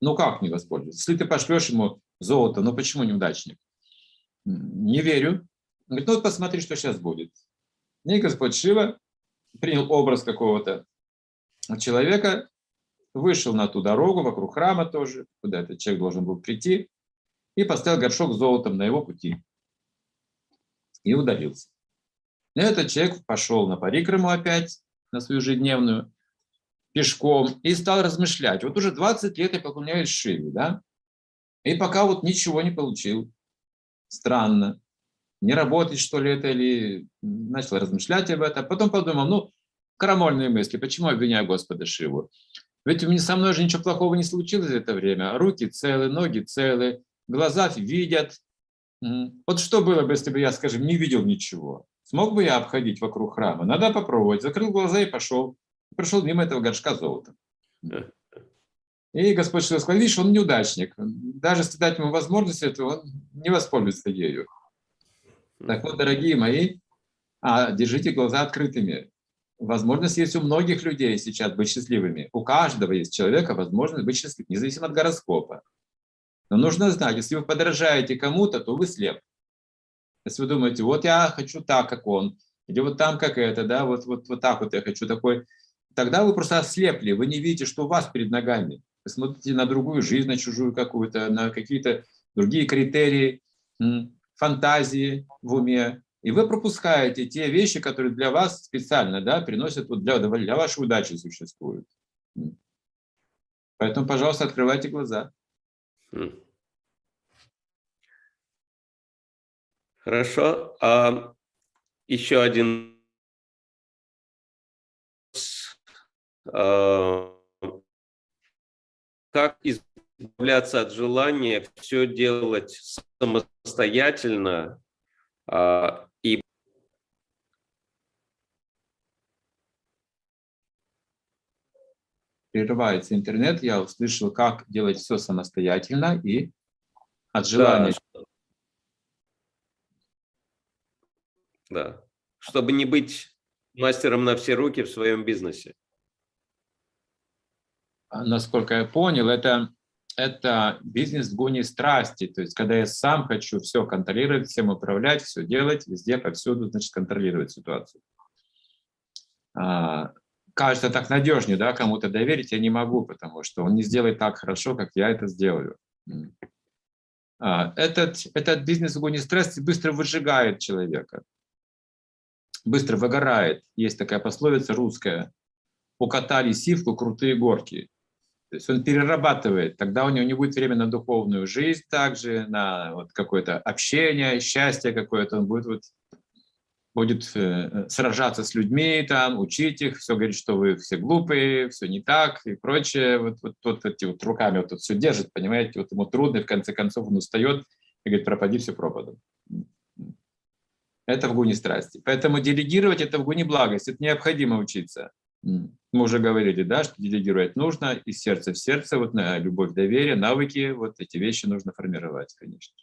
Ну как не воспользуется? Если ты пошлешь ему золото, ну почему неудачник? Не верю. Говорит, ну вот посмотри, что сейчас будет. И Господь Шива принял образ какого-то человека, вышел на ту дорогу, вокруг храма тоже, куда этот человек должен был прийти, и поставил горшок с золотом на его пути. И удалился. И этот человек пошел на парикраму опять, на свою ежедневную, пешком, и стал размышлять. Вот уже 20 лет я поклоняюсь Шиве, да? И пока вот ничего не получил. Странно. не работать, что ли, это, или начал размышлять об этом. Потом подумал, ну, крамольные мысли, почему обвиняю Господа Шиву? Ведь у меня со мной же ничего плохого не случилось за это время. Руки целы, ноги целы, глаза видят. Вот что было бы, если бы я, скажем, не видел ничего? Смог бы я обходить вокруг храма? Надо попробовать. Закрыл глаза и пошел. Прошел мимо этого горшка золота. И Господь что сказал, видишь, он неудачник. Даже если дать ему возможность этого, он не воспользуется ею. Так вот, дорогие мои, а, держите глаза открытыми. Возможность есть у многих людей сейчас быть счастливыми. У каждого есть человека возможность быть счастливым, независимо от гороскопа. Но нужно знать, если вы подражаете кому-то, то вы слеп. Если вы думаете, вот я хочу так, как он, или вот там, как это, да, вот, вот, вот так вот я хочу такой, тогда вы просто ослепли, вы не видите, что у вас перед ногами. Вы смотрите на другую жизнь, на чужую какую-то, на какие-то другие критерии, фантазии в уме, и вы пропускаете те вещи, которые для вас специально да, приносят, вот для, для вашей удачи существуют. Поэтому, пожалуйста, открывайте глаза. Хорошо. А еще один а, как избавляться от желания все делать самостоятельно а, и прерывается интернет, я услышал, как делать все самостоятельно и от желания. Да, да. Чтобы не быть мастером на все руки в своем бизнесе. Насколько я понял, это, это бизнес гуне страсти. То есть, когда я сам хочу все контролировать, всем управлять, все делать, везде, повсюду, значит, контролировать ситуацию. А, кажется так надежнее, да, кому-то доверить я не могу, потому что он не сделает так хорошо, как я это сделаю. А, этот, этот бизнес в угоне стресса быстро выжигает человека, быстро выгорает. Есть такая пословица русская «Укатали сивку крутые горки». То есть он перерабатывает, тогда у него не будет времени на духовную жизнь также, на вот какое-то общение, счастье какое-то, он будет вот будет э, сражаться с людьми, там, учить их, все говорит, что вы все глупые, все не так и прочее. Вот, вот, вот эти вот руками вот тут все держит, понимаете, вот ему трудно, и в конце концов он устает и говорит, пропади все пропадом. Это в гуне страсти. Поэтому делегировать это в гуне благости, это необходимо учиться. Мы уже говорили, да, что делегировать нужно из сердца в сердце, вот на любовь, доверие, навыки, вот эти вещи нужно формировать, конечно.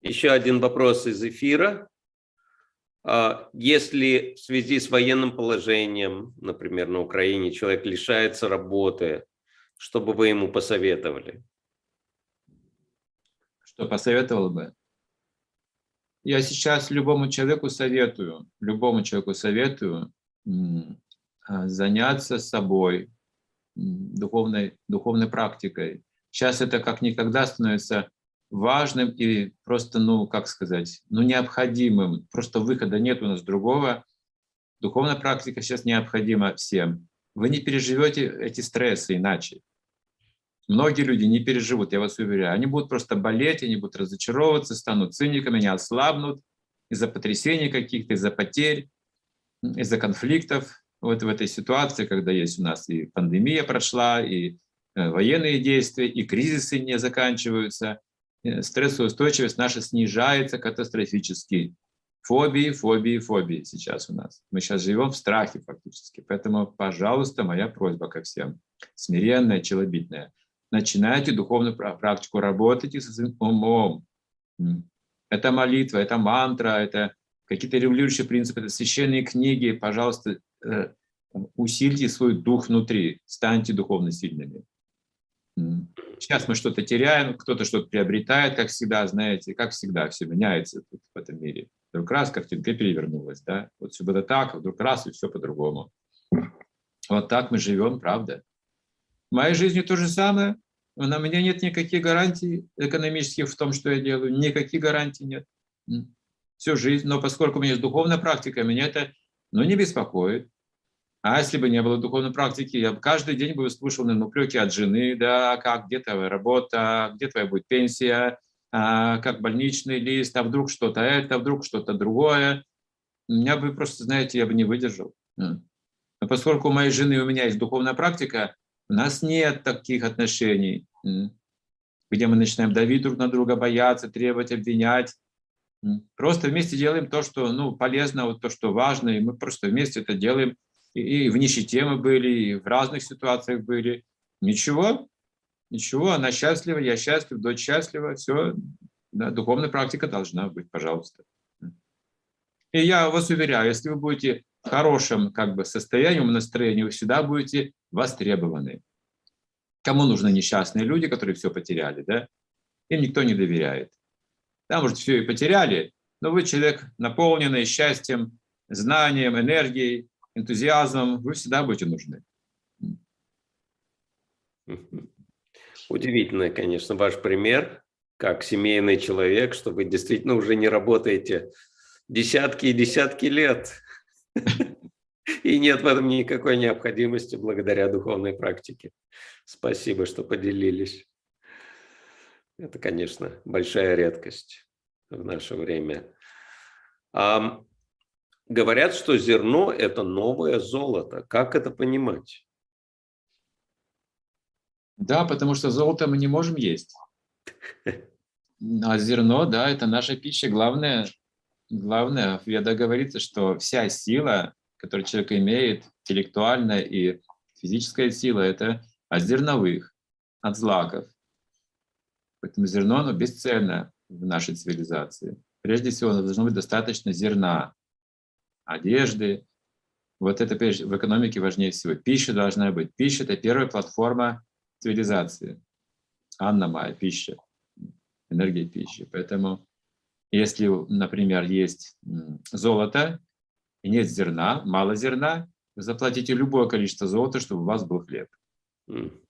Еще один вопрос из эфира. А, если в связи с военным положением, например, на Украине, человек лишается работы, что бы вы ему посоветовали? Что посоветовал бы? Я сейчас любому человеку советую, любому человеку советую а, заняться собой, духовной, духовной практикой. Сейчас это как никогда становится важным и просто, ну, как сказать, ну, необходимым. Просто выхода нет у нас другого. Духовная практика сейчас необходима всем. Вы не переживете эти стрессы иначе. Многие люди не переживут, я вас уверяю. Они будут просто болеть, они будут разочаровываться, станут циниками, они ослабнут из-за потрясений каких-то, из-за потерь, из-за конфликтов. Вот в этой ситуации, когда есть у нас и пандемия прошла, и э, военные действия, и кризисы не заканчиваются – Э, стрессоустойчивость наша снижается катастрофически. Фобии, фобии, фобии сейчас у нас. Мы сейчас живем в страхе фактически. Поэтому, пожалуйста, моя просьба ко всем, смиренная, челобитная. Начинайте духовную практику, работайте со своим умом. Это молитва, это мантра, это какие-то регулирующие принципы, это священные книги. Пожалуйста, э, усильте свой дух внутри, станьте духовно сильными. Сейчас мы что-то теряем, кто-то что-то приобретает, как всегда, знаете, как всегда, все меняется тут, в этом мире. Вдруг раз картинка перевернулась, да, вот все было так, а вдруг раз и все по-другому. Вот так мы живем, правда. В моей жизни то же самое. На меня нет никаких гарантий экономических в том, что я делаю. Никаких гарантий нет. Всю жизнь. Но поскольку у меня есть духовная практика, меня это ну, не беспокоит. А если бы не было духовной практики, я бы каждый день бы слушал наверное, упреки от жены, да, как, где твоя работа, где твоя будет пенсия, а, как больничный лист, а вдруг что-то это, а вдруг что-то другое. Меня бы просто, знаете, я бы не выдержал. Но поскольку у моей жены у меня есть духовная практика, у нас нет таких отношений, где мы начинаем давить друг на друга, бояться, требовать, обвинять. Просто вместе делаем то, что ну, полезно, вот то, что важно, и мы просто вместе это делаем. И, и в нищете мы были, и в разных ситуациях были. Ничего, ничего, она счастлива, я счастлив, дочь счастлива, все, да, духовная практика должна быть, пожалуйста. И я вас уверяю, если вы будете в хорошем как бы, состоянии, настроении, вы всегда будете востребованы. Кому нужны несчастные люди, которые все потеряли, да? Им никто не доверяет. Да, может, все и потеряли, но вы человек, наполненный счастьем, знанием, энергией, энтузиазмом, вы всегда будете нужны. Удивительный, конечно, ваш пример, как семейный человек, что вы действительно уже не работаете десятки и десятки лет. И нет в этом никакой необходимости благодаря духовной практике. Спасибо, что поделились. Это, конечно, большая редкость в наше время. А, говорят, что зерно – это новое золото. Как это понимать? Да, потому что золото мы не можем есть. <laughs> А зерно, да, это наша пища. Главное, главное, в Веда говорится, что вся сила, которую человек имеет, интеллектуальная и физическая сила, это от зерновых, от злаков. Поэтому зерно, оно бесценно в нашей цивилизации. Прежде всего, должно быть достаточно зерна, одежды. Вот это в экономике важнее всего. Пища должна быть. Пища – это первая платформа цивилизации. Анна Майя, пища, энергия пищи. Поэтому если, например, есть золото и нет зерна, мало зерна, вы заплатите любое количество золота, чтобы у вас был хлеб. Mm.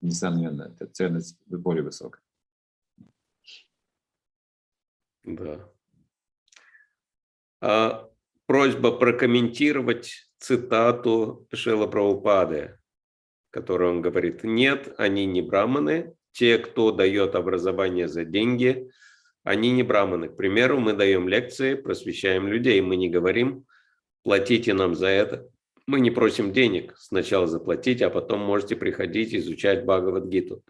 Несомненно, эта ценность более высокая. Да. А, просьба прокомментировать цитату Шила Прабхупады которой он говорит, нет, они не браманы, те, кто дает образование за деньги, они не браманы. К примеру, мы даем лекции, просвещаем людей, мы не говорим, платите нам за это. Мы не просим денег, сначала заплатите, а потом можете приходить изучать Бхагавадгиту.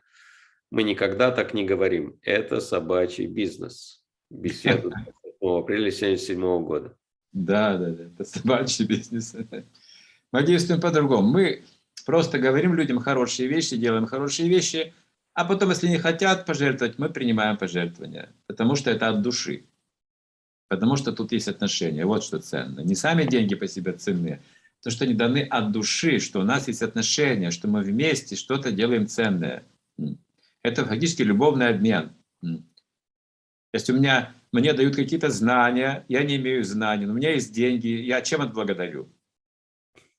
Мы никогда так не говорим. Это собачий бизнес. Беседу <laughs> 8 апреля 1977 года. Да, да, да, это собачий <laughs> бизнес. Мы действуем по-другому. Мы Просто говорим людям хорошие вещи, делаем хорошие вещи, а потом, если не хотят пожертвовать, мы принимаем пожертвования, потому что это от души. Потому что тут есть отношения. Вот что ценно. Не сами деньги по себе ценны, то, что они даны от души, что у нас есть отношения, что мы вместе что-то делаем ценное. Это фактически любовный обмен. Если у меня, мне дают какие-то знания, я не имею знаний, но у меня есть деньги, я чем отблагодарю?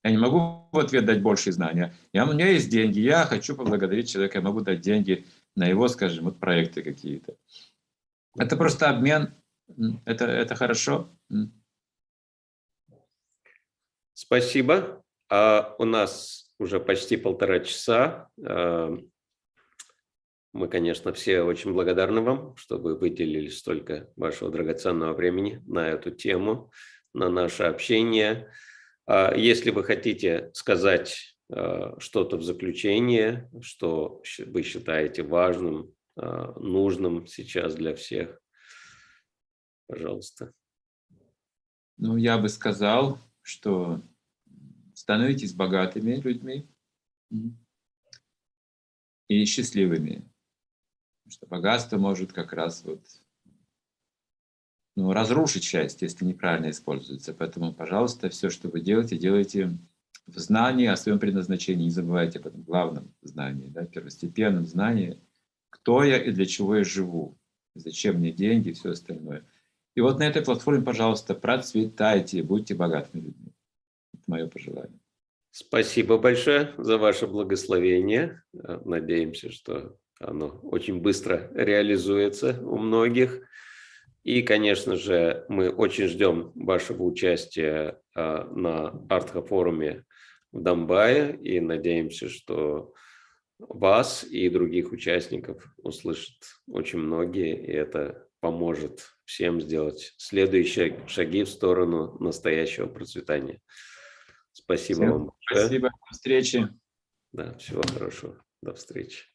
Я не могу в ответ дать больше знания. Я, у меня есть деньги, я хочу поблагодарить человека, я могу дать деньги на его, скажем, вот проекты какие-то. Это просто обмен, это, это хорошо. Спасибо. А у нас уже почти полтора часа. А, мы, конечно, все очень благодарны вам, что вы выделили столько вашего драгоценного времени на эту тему, на наше общение. А если вы хотите сказать а, что-то в заключение, что вы считаете важным, нужным сейчас для всех, пожалуйста. Ну, я бы сказал, что становитесь богатыми людьми и счастливыми. Потому что богатство может как раз вот ну, разрушить счастье, если неправильно используется. Поэтому, пожалуйста, все, что вы делаете, делайте в знании о своем предназначении. Не забывайте об этом главном знании, да, первостепенном знании, кто я и для чего я живу, зачем мне деньги и все остальное. И вот на этой платформе, пожалуйста, процветайте, будьте богатыми людьми. Это мое пожелание. Спасибо большое за ваше благословение. Надеемся, что оно очень быстро реализуется у многих. И, конечно же, мы очень ждем вашего участия а, на Артха-форуме в Донбайе и надеемся, что вас и других участников услышат очень многие, и это поможет всем сделать следующие шаги в сторону настоящего процветания. Спасибо Всем вам. Спасибо. До встречи. Да, всего хорошего. До встречи.